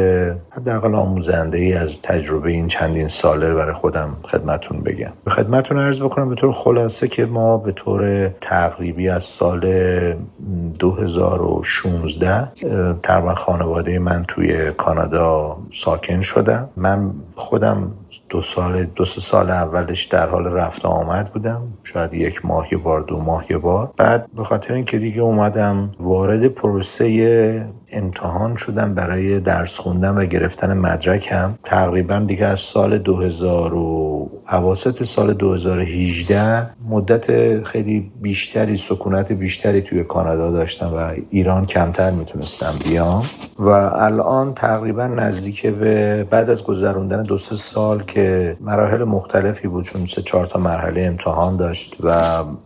حداقل آموزنده ای از تجربه این چندین ساله برای خودم خدمتون بگم. به خدمتون عرض بکنم به طور خلاصه که ما به طور تقریبی از سال 2016 تقریبا خانواده من توی کانادا ساکن شدم. من خودم دو سال دو سه سال اولش در حال رفت آمد بودم. شاید یک ماه یه بار دو ماه یه بار. بعد به خاطر اینکه دیگه اومدم وارد پروسه امتحان شدم برای درس خوندن و گرفتن مدرکم. تقریبا دیگه از سال 2000 و حواست سال 2018 مدت خیلی بیشتری سکونت بیشتری توی کانادا داشتم و ایران کمتر می‌تونستم بیام. و الان تقریبا نزدیک به بعد از گذروندن دو سه سال که مراحل مختلفی بود چون سه چهار تا مرحله امتحان داشت و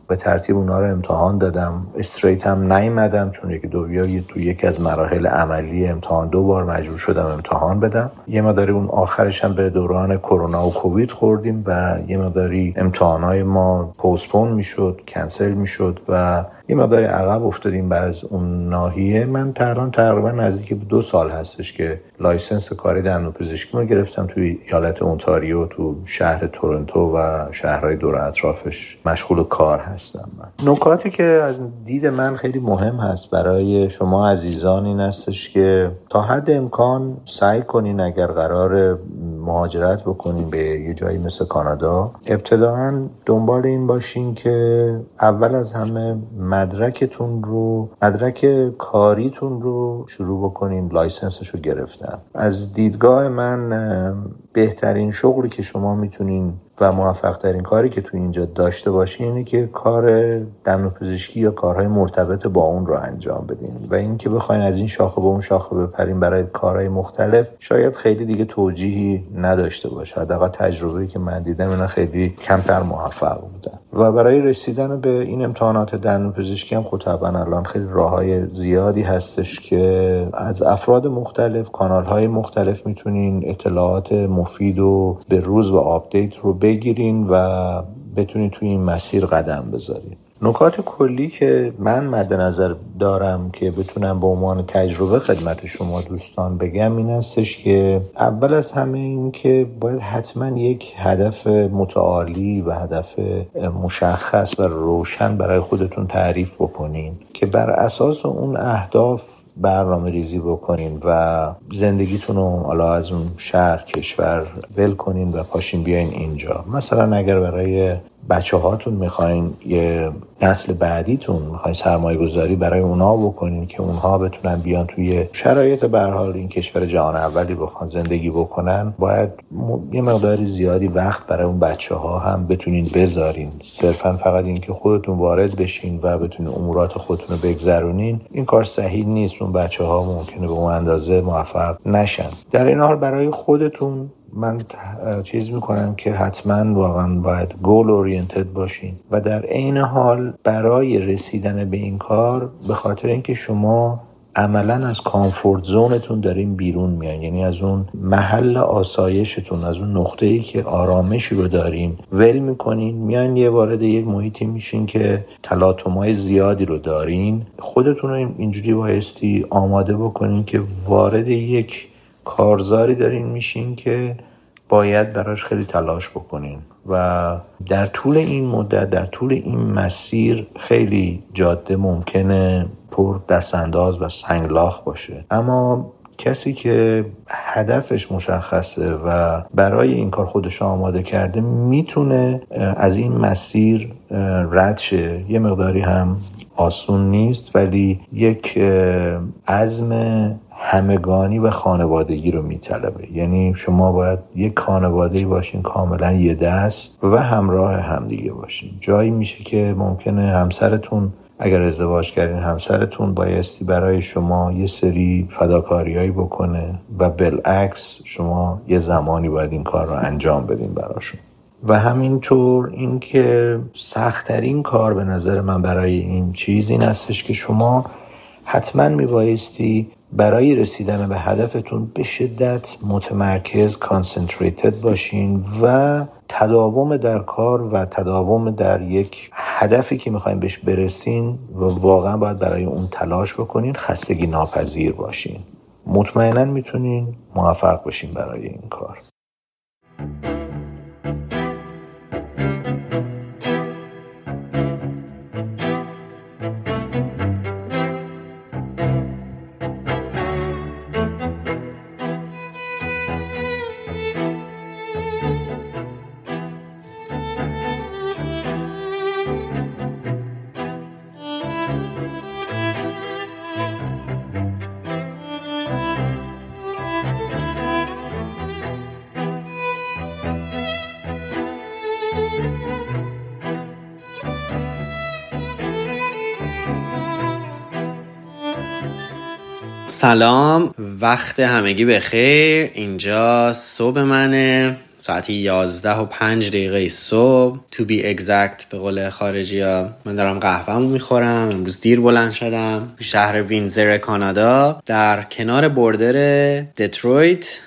به ترتیب اونا رو امتحان دادم. استریت هم نیومدم چون یکی دو بیا تو یکی از مراحل عملی امتحان دو بار مجبور شدم امتحان بدم. یه مداری اون آخرش هم به دوران کرونا و کووید خوردیم و یه مقداری امتحانهای ما postpone می‌شد کنسل می‌شد و یه مقداری عقب افتادیم از اون ناحیه. من الان تقریبا نزدیک به دو سال هستش که license کار دندون پزشکی رو گرفتم توی ایالت اونتاریو تو شهر تورنتو و شهرهای دور اطرافش مشغول کار هستم من. نکاتی که از دید من خیلی مهم هست برای شما عزیزان این هستش که تا حد امکان سعی کنین اگر قرار مهاجرت بکنین به یه جایی مثل کانادا ابتدائا دنبال این باشین که اول از همه مدرکتون رو مدرک کاریتون رو شروع بکنین license ش رو گرفتن. از دیدگاه من بهترین شغلی که شما می‌تونین و موفق ترین کاری که تو اینجا داشته باشین اینه که کار دندون پزشکی یا کارهای مرتبط با اون رو انجام بدین. و اینکه بخواین از این شاخه به اون شاخه بپرین برای کارهای مختلف شاید خیلی دیگه توجیهی نداشته باشه. حداقل تجربه‌ای که من دیدم اینا خیلی کمتر موفق بودن. و برای رسیدن به این امتحانات دندون پزشکی هم خب الان خیلی راههای زیادی هستش که از افراد مختلف کانال مختلف می‌تونین اطلاعات مفید و به روز و آپدیت رو بگیرین و بتونین توی این مسیر قدم بذارین. نکات کلی که من مد نظر دارم که بتونم به عنوان تجربه خدمت شما دوستان بگم این هستش که اول از همه این که باید حتما یک هدف متعالی و هدف مشخص و روشن برای خودتون تعریف بکنین که بر اساس اون اهداف برنامه ریزی بکنین و زندگیتون رو حالا از اون شهر کشور ول کنین و پاشین بیاین اینجا. مثلا اگر برای بچه هاتون می‌خواین یه نسل بعدیتون می‌خواین سرمایه گذاری برای اونا بکنین که اونها بتونن بیان توی شرایط برحال این کشور جهان اولی بخوان زندگی بکنن باید یه مقداری زیادی وقت برای اون بچه ها هم بتونین بذارین. صرفا فقط اینکه خودتون وارد بشین و بتونین امورات خودتون رو بگذرونین این کار صحیح نیست. اون بچه ها ممکنه به اون اندازه موفق نشن. در این حال برای خودتون من چیز می‌کنم که حتما واقعا باید گول اورینتد باشین. و در عین حال برای رسیدن به این کار به خاطر اینکه شما عملا از کامفورت زونتون دارین بیرون میان یعنی از اون محل آسایشتون از اون نقطه ای که آرامشی رو دارین ول می‌کنین. میان یه وارد یک محیطی میشین که تلاطمای زیادی رو دارین. خودتون رو اینجوری بایستی آماده بکنین که وارد یک کارزاری دارین میشین که باید براش خیلی تلاش بکنین. و در طول این مدت در طول این مسیر خیلی جاده ممکنه پر دستانداز و سنگلاخ باشه. اما کسی که هدفش مشخصه و برای این کار خودش آماده کرده می‌تونه از این مسیر رد شه. یه مقداری هم آسون نیست ولی یک عزم همگانی و خانوادگی رو میطلبه. یعنی شما باید یک خانواده باشین کاملا یه دست و همراه همدیگه باشین. جایی میشه که ممکنه همسرتون اگر ازدواج کردین همسرتون بایستی برای شما یه سری فداکاریایی بکنه و بالعکس شما یه زمانی باید این کار رو انجام بدین براشون. و همینطور اینکه سختترین کار به نظر من برای این چیز این هستش که شما حتما میبایستی برای رسیدن به هدفتون به شدت متمرکز کانسنتریتد باشین و تداوم در کار و تداوم در یک هدفی که می‌خوایم بهش برسین و واقعا باید برای اون تلاش بکنین خستگی ناپذیر باشین. مطمئنا می‌تونین موفق باشین برای این کار. سلام وقت همگی بخیر. اینجا صبح منه. ساعتی 11 و 5 دقیقه صبح. To be exact به قول خارجی ها من دارم قهوه می‌خورم. امروز دیر بلند شدم. شهر وینزر کانادا. در کنار border دترویت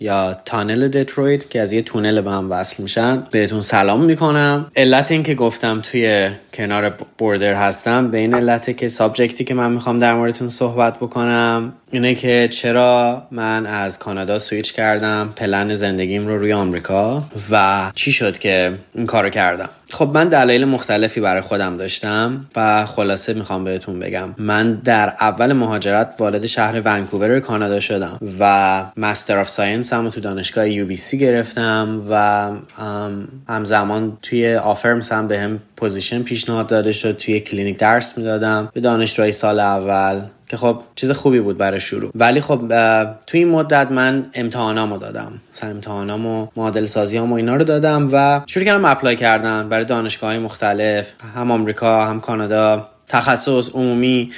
یا tunnel دترویت که از یه تونل به هم وصل میشن بهتون سلام می‌کنم. علت این که گفتم توی کنار border هستم به این علته که subject ی که من می‌خوام در موردتون صحبت بکنم اینه که چرا من از کانادا سویچ کردم پلن زندگیم رو روی آمریکا و چی شد که این کارو کردم. خب من دلایل مختلفی برای خودم داشتم و خلاصه می‌خوام بهتون بگم. من در اول مهاجرت وارد شهر ونکوور کانادا شدم و Master of Science ام تو دانشگاه UBC گرفتم و همزمان توی آفرمس هم بهم position پیشنهاد داده شد توی کلینیک درس می‌دادم. به دانشجوهای سال اول که خب چیز خوبی بود برای شروع. ولی خب توی این مدت من امتحانامو دادم. سر امتحانامو معادل سازی و اینا رو دادم و شروع کردم اپلای کردن برای دانشگاه مختلف هم آمریکا هم کانادا. تخصص عمومی.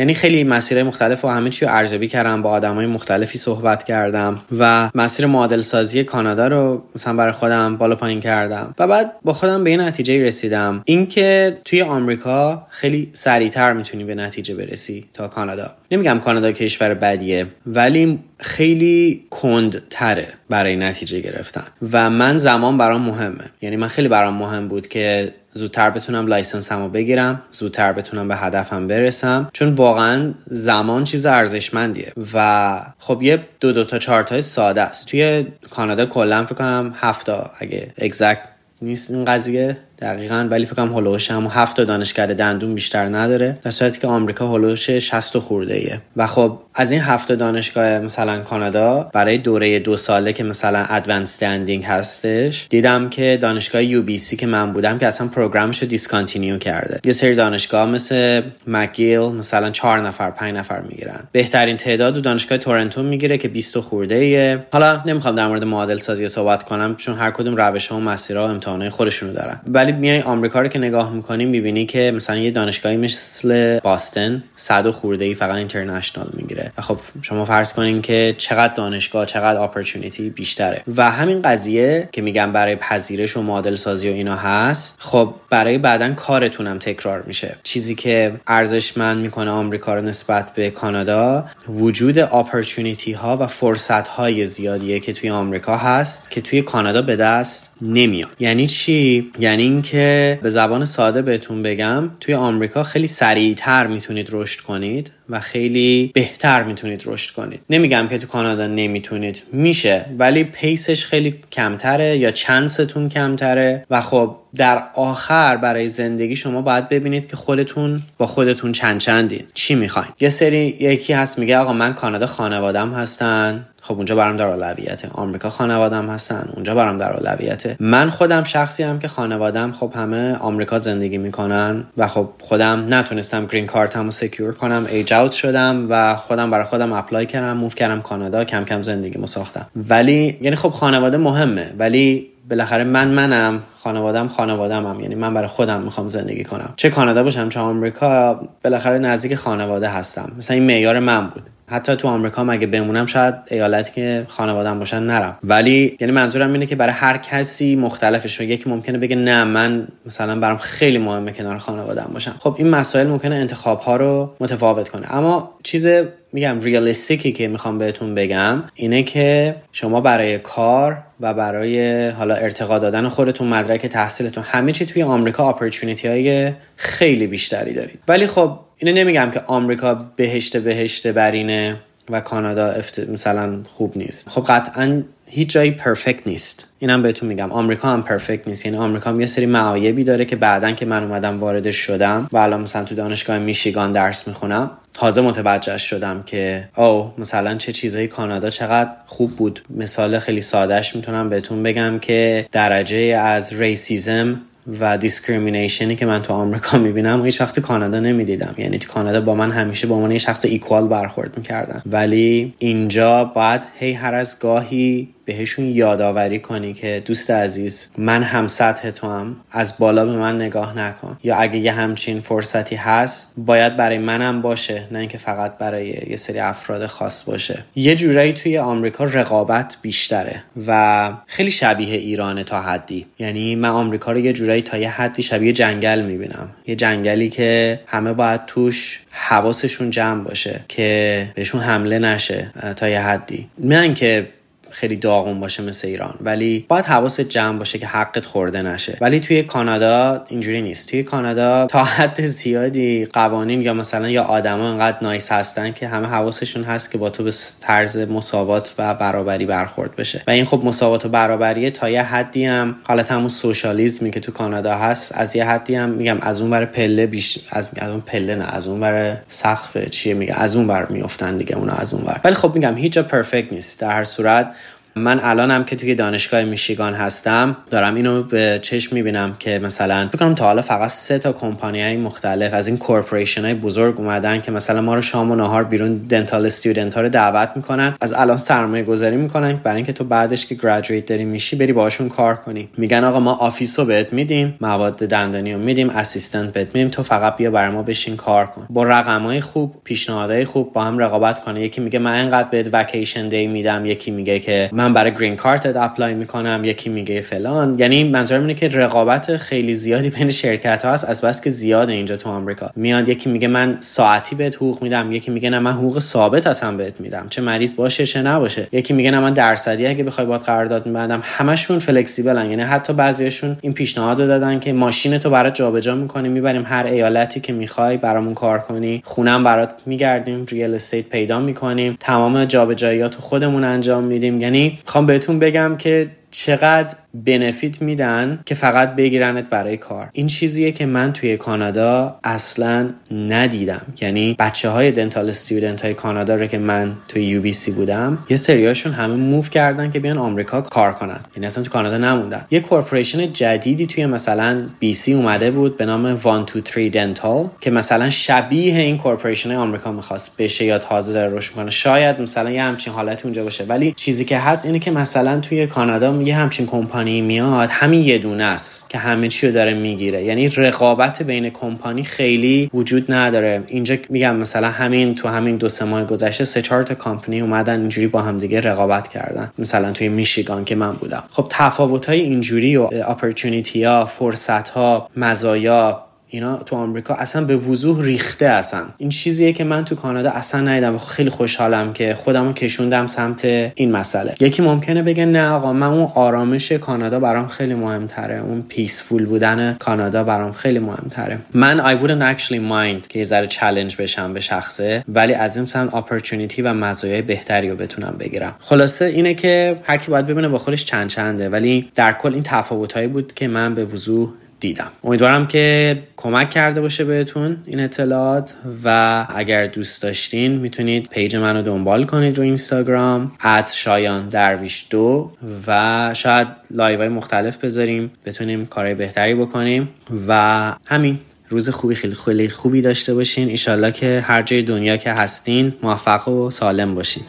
یعنی خیلی مسیرهای مختلف و همه چی ارزیابی کردم با های مختلفی صحبت کردم و مسیر معادل سازی کانادا رو مثلا برای خودم بالا پایین کردم. و بعد با خودم به این نتیجه رسیدم. اینکه توی آمریکا خیلی سریعتر می‌تونی به نتیجه برسی تا کانادا. نمیگم کانادا کشور بدیه ولی خیلی کندتره برای نتیجه گرفتن. و من زمان برام مهمه. یعنی من خیلی برام مهم بود که زودتر بتونم license امو بگیرم زودتر بتونم به هدفم برسم. چون واقعا زمان چیز ارزشمندیه و خب یه دو دو تا چهارتای ساده است. توی کانادا کلا فکر کنم هفت تا اگه exact نیست این قضیه. دقیقا ولی فکر کنم حول و حوش هم هفت دانشکده دندون بیشتر نداره. در صورتی که آمریکا حول و حوش 60 خورده ایه و خب از این هفت دانشگاه مثلا کانادا برای دوره دو ساله که مثلا advanced standing هستش دیدم که دانشگاه UBC که من بودم که اصلا program ش رو discontinue کرده. یه سری دانشگاه مثل مکگیل مثلا چهار نفر پنج نفر می‌گیرن. بهترین تعداد و دانشگاه تورنتو می‌گیره که 20 خورده ایه حالا نمی‌خوام در مورد معادل سازی صحبت کنم چون هر کدوم روش ها و مسیرها امتحانات خودشونو دارن. میای آمریکا رو که نگاه می‌کنیم می‌بینی که مثلا یه دانشگاهی مثل باستن 100 خورده ای فقط اینترنشنال می‌گیره. خب شما فرض کنین که چقدر دانشگاه چقدر اپورتونتی بیشتره. و همین قضیه که میگم برای پذیرش و معادل سازی و اینا هست خب برای بعدا کارتونم تکرار میشه. چیزی که ارزشمند می‌کنه آمریکا رو نسبت به کانادا وجود اپورتونتی ها و فرصت های زیادیه که توی آمریکا هست که توی کانادا به دست نمیاد. یعنی چی؟ یعنی اینکه به زبان ساده بهتون بگم توی آمریکا خیلی سریعتر می‌تونید رشد کنید و خیلی بهتر می‌تونید رشد کنید. نمیگم که تو کانادا نمی‌تونید میشه ولی pace ش خیلی کمتره یا chance تون کمتره و خب در آخر برای زندگی شما باید ببینید که خودتون با خودتون چند چندین. چی می‌خواین؟ یه سری یکی هست میگه آقا من کانادا خانوادم هستن. خب اونجا برام در اولویته. آمریکا خانوادم هستن اونجا برام در اولویته. من خودم شخصی هم که خانوادم خب همه آمریکا زندگی می‌کنن و خب خودم نتونستم green card م رو secure کنم age out شدم و خودم برای خودم apply کردم move کردم کانادا کم کم زندگی می‌ساختم ولی یعنی خب خانواده مهمه ولی بالاخره من منم خانوادم خانوادم هم یعنی من برای خودم می‌خوام زندگی کنم. چه کانادا باشم چه آمریکا بالاخره نزدیک خانواده هستم. مثلا این معیار من بود. حتی تو آمریکا مگه بمونم شاید ایالتی که خانوادم باشن نرم. ولی یعنی منظورم اینه که برای هر کسی مختلفش یکی ممکنه بگه نه من مثلا برام خیلی مهمه کنار خانوادم باشم. خب این مسائل ممکنه انتخاب ها رو متفاوت کنه. اما چیز میگم ریالیستیکی که می‌خوام بهتون بگم اینه که شما برای کار و برای حالا ارتقا دادن خودتون مدرک تحصیلتون همه چی توی آمریکا اپورتونیتی های خیلی بیشتری دارید. ولی خب اینو نمیگم که آمریکا بهشت بهشت برینه. و کانادا افت... مثلا خوب نیست. خب قطعا هیچ جایی perfect نیست. اینم بهتون میگم. آمریکا هم perfect نیست. یعنی آمریکا هم یه سری معایبی داره که بعدا که من اومدم واردش شدم و الان مثلا تو دانشگاه میشیگان درس می‌خونم تازه متوجه شدم که او مثلا چه چیزایی کانادا چقدر خوب بود. مثال خیلی سادهش می‌تونم بهتون بگم که درجه‌ای از racism و discrimination ی که من تو آمریکا می‌بینم هیچ وقت کانادا نمی‌دیدم. یعنی تو کانادا با من همیشه با عنوان یه شخص equal برخورد می‌کردن. ولی اینجا باید هی هر از گاهی بهشون یادآوری کنی که دوست عزیز من هم سطح تو هم از بالا به من نگاه نکن. یا اگه یه همچین فرصتی هست باید برای منم باشه نه اینکه فقط برای یه سری افراد خاص باشه. یه جورایی توی آمریکا رقابت بیشتره و خیلی شبیه ایرانه تا حدی. یعنی من آمریکا رو یه جورایی تا یه حدی شبیه جنگل می‌بینم. یه جنگلی که همه باید توش حواسشون جمع باشه که بهشون حمله نشه تا یه حدی. نه که خیلی داغون باشه مثل ایران. ولی باید حواست جمع باشه که حقت خورده نشه. ولی توی کانادا اینجوری نیست. توی کانادا تا حد زیادی قوانین یا مثلا یا آدما انقدر نایس هستن که همه حواسشون هست که با تو به طرز مساوات و برابری برخورد بشه. و این خب مساوات و برابریه تا یه حدی هم حالت همون socialism ی که تو کانادا هست از یه حدی هم میگم از اون بر پله بیش از از اون پله نه از اون بر سقف چیه میگه از اون بر میافتن دیگه اونا از اون بر ولی خب میگم هیچ perfect نیست. در هر صورت من الانم که توی دانشگاه میشیگان هستم دارم اینو به چشم می‌بینم که مثلا فکر تا حالا فقط سه تا کمپانی های مختلف از این corporation های بزرگ اومدن که مثلا ما رو شام و نهار بیرون dental student ها رو دعوت می‌کنن از الان سرمایه گذاری می‌کنن برای اینکه تو بعدش که graduate داری میشی بری باشون کار کنی. میگن آقا ما office رو بهت میدیم مواد دندانی رو میدیم assistant بهت میدیم تو فقط بیا برای ما بشین کار کن. با رقمای خوب پیشنهادهای خوب با هم رقابت کنن. یکی میگه من اینقدر بهت vacation day میدم یکی میگه که من برای green card apply می‌کنم یکی میگه فلان. یعنی منظورم اینه که رقابت خیلی زیادی بین شرکت ها هست از بس که زیاد اینجا تو آمریکا. میاد یکی میگه من ساعتی بهت حقوق میدم یکی میگه نه من حقوق ثابت اصلا بهت میدم. چه مریض باشه چه نباشه. یکی میگه نه من درصدی اگه بخوای باید قرارداد میبندم. همشون flexible ن یعنی حتی بعضیشون این پیشنهاد دادن که ماشین تو برات جابجا می‌کنیم می‌بریم هر ایالتی که می‌خوای برامون کار کنی. خونم برات میگردیم real estate پیدا می‌کنیم. تمام جابجاییات خودمون انجام میدیم. یعنی می‌خوام بهتون بگم که چقدر benefit میدن که فقط بگیرنت برای کار. این چیزیه که من توی کانادا اصلا ندیدم. یعنی بچه های dental student های کانادا رو که من توی UBC بودم یه سریاشون همه move کردن که بیان آمریکا کار کنن. یعنی اصلا تو کانادا نموندن. یه corporation جدیدی توی مثلا BC اومده بود به نام 123 Dental که مثلا شبیه این corporation آمریکا می‌خواست بشه یا تازه داره رشد می‌کنه. شاید مثلا یه همچین حالتی اونجا باشه. ولی چیزی که هست اینه که مثلا توی کانادا یه همچین کمپانی میاد همین یه دونه است که همه چی رو داره می‌گیره. یعنی رقابت بین کمپانی خیلی وجود نداره. اینجا میگم مثلا همین تو همین دو سه ماه گذشته سه چهار تا کمپانی اومدن اینجوری با هم دیگه رقابت کردن. مثلا توی میشیگان که من بودم. خب تفاوت های اینجوری و اپورتونیتی ها فرصت ها مزایا اینا تو آمریکا اصلا به وضوح ریخته اصلا. این چیزیه که من تو کانادا اصلا ندیدم خیلی خوشحالم که خودمو کشوندم سمت این مسئله. یکی ممکنه بگه نه آقا من اون آرامش کانادا برام خیلی مهمتره. اون پیسفول بودن کانادا برام خیلی مهمتره. من I wouldn't actually mind که یه ذره چالش بشم به شخصه ولی از این سمت اپورتونیتی و مزایای بهتری رو بتونم بگیرم. خلاصه اینه که هر کی باید ببینه با خودش چند چنده ولی در کل این تفاوتایی بود که من به وضوح دیدم. امیدوارم که کمک کرده باشه بهتون این اطلاعات و اگر دوست داشتین می‌تونید page من رو دنبال کنید رو اینستاگرام at شایان درویش دو و شاید live های مختلف بذاریم بتونیم کارهای بهتری بکنیم و همین. روز خوبی خیلی خیلی خوبی داشته باشین. ایشالله که هر جای دنیا که هستین موفق و سالم باشین.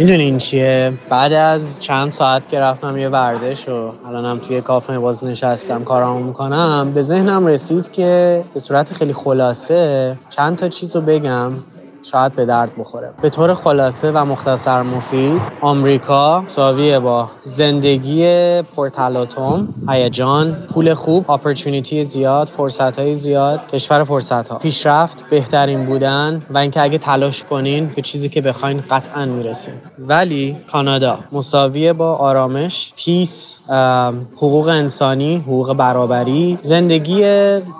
می‌دونین چیه؟ بعد از چند ساعت که رفتم یه ورزش و الانم توی کافه باز نشستم کارامو می‌کنم به ذهنم رسید که به صورت خیلی خلاصه چند تا چیز رو بگم. شاید به درد بخوره. به طور خلاصه و مختصر مفید آمریکا ساویه با زندگی پرتلاتوم هیجان پول خوب اپورتونیتی زیاد فرصت های زیاد کشور فرصت ها پیشرفت بهترین بودن و اینکه اگه تلاش کنین به چیزی که بخواین قطعا می‌رسین ولی کانادا. مساویه با آرامش پیس حقوق انسانی حقوق برابری زندگی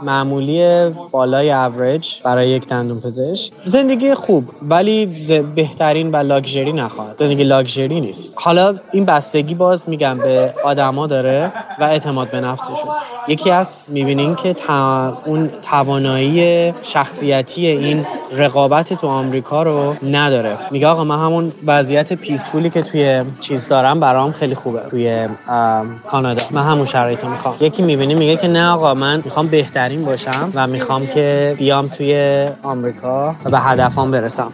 معمولی بالای اوریج برای یک دندون پزشک. زندگی خوب ولی بهترین و لاکچری نخواهد. زندگی لاکچری نیست. حالا این بستگی باز میگم به آدما داره و اعتماد به نفسشون. یکی از می‌بینین که اون توانایی شخصیتی این رقابت تو آمریکا رو نداره. میگه آقا من همون وضعیت پیسفولی که توی چیز دارم برام خیلی خوبه. توی کانادا. من همون شرایط می‌خوام. یکی می‌بینی میگه که نه آقا من می‌خوام بهترین باشم و می‌خوام که بیام توی آمریکا و به هدفم برسم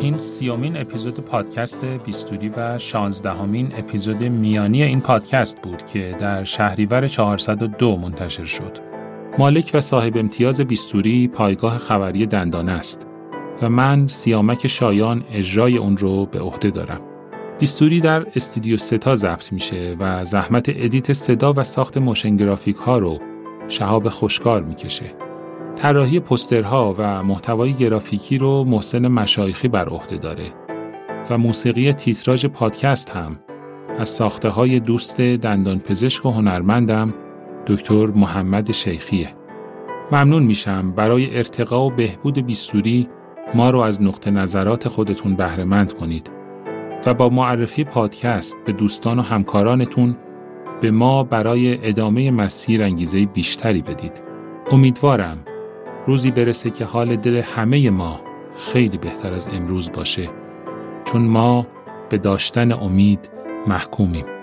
این سیومین اپیزود پادکست بیستوری و شانزدهمین اپیزود میانی این پادکست بود که در شهریور 402 منتشر شد. مالک و صاحب امتیاز بیستوری پایگاه خبری دندانه است و من سیامک شایان اجرای اون رو به عهده دارم. بیستوری در استودیو ستا ضبط میشه و زحمت edit صدا و ساخت motion graphic ها رو شهاب خوشکار می‌کشه. طراحی پوسترها و محتوای گرافیکی رو محسن مشایخی بر عهده داره و موسیقی تیتراژ پادکست هم از ساخته های دوست دندان پزشک و هنرمندم دکتر محمد شیخیه. ممنون میشم برای ارتقا و بهبود بیستوری ما رو از نقطه نظرات خودتون بهرهمند کنید و با معرفی پادکست به دوستان و همکارانتون به ما برای ادامه مسیر انگیزه بیشتری بدید. امیدوارم روزی برسه که حال دل همه ما خیلی بهتر از امروز باشه چون ما به داشتن امید محکومیم.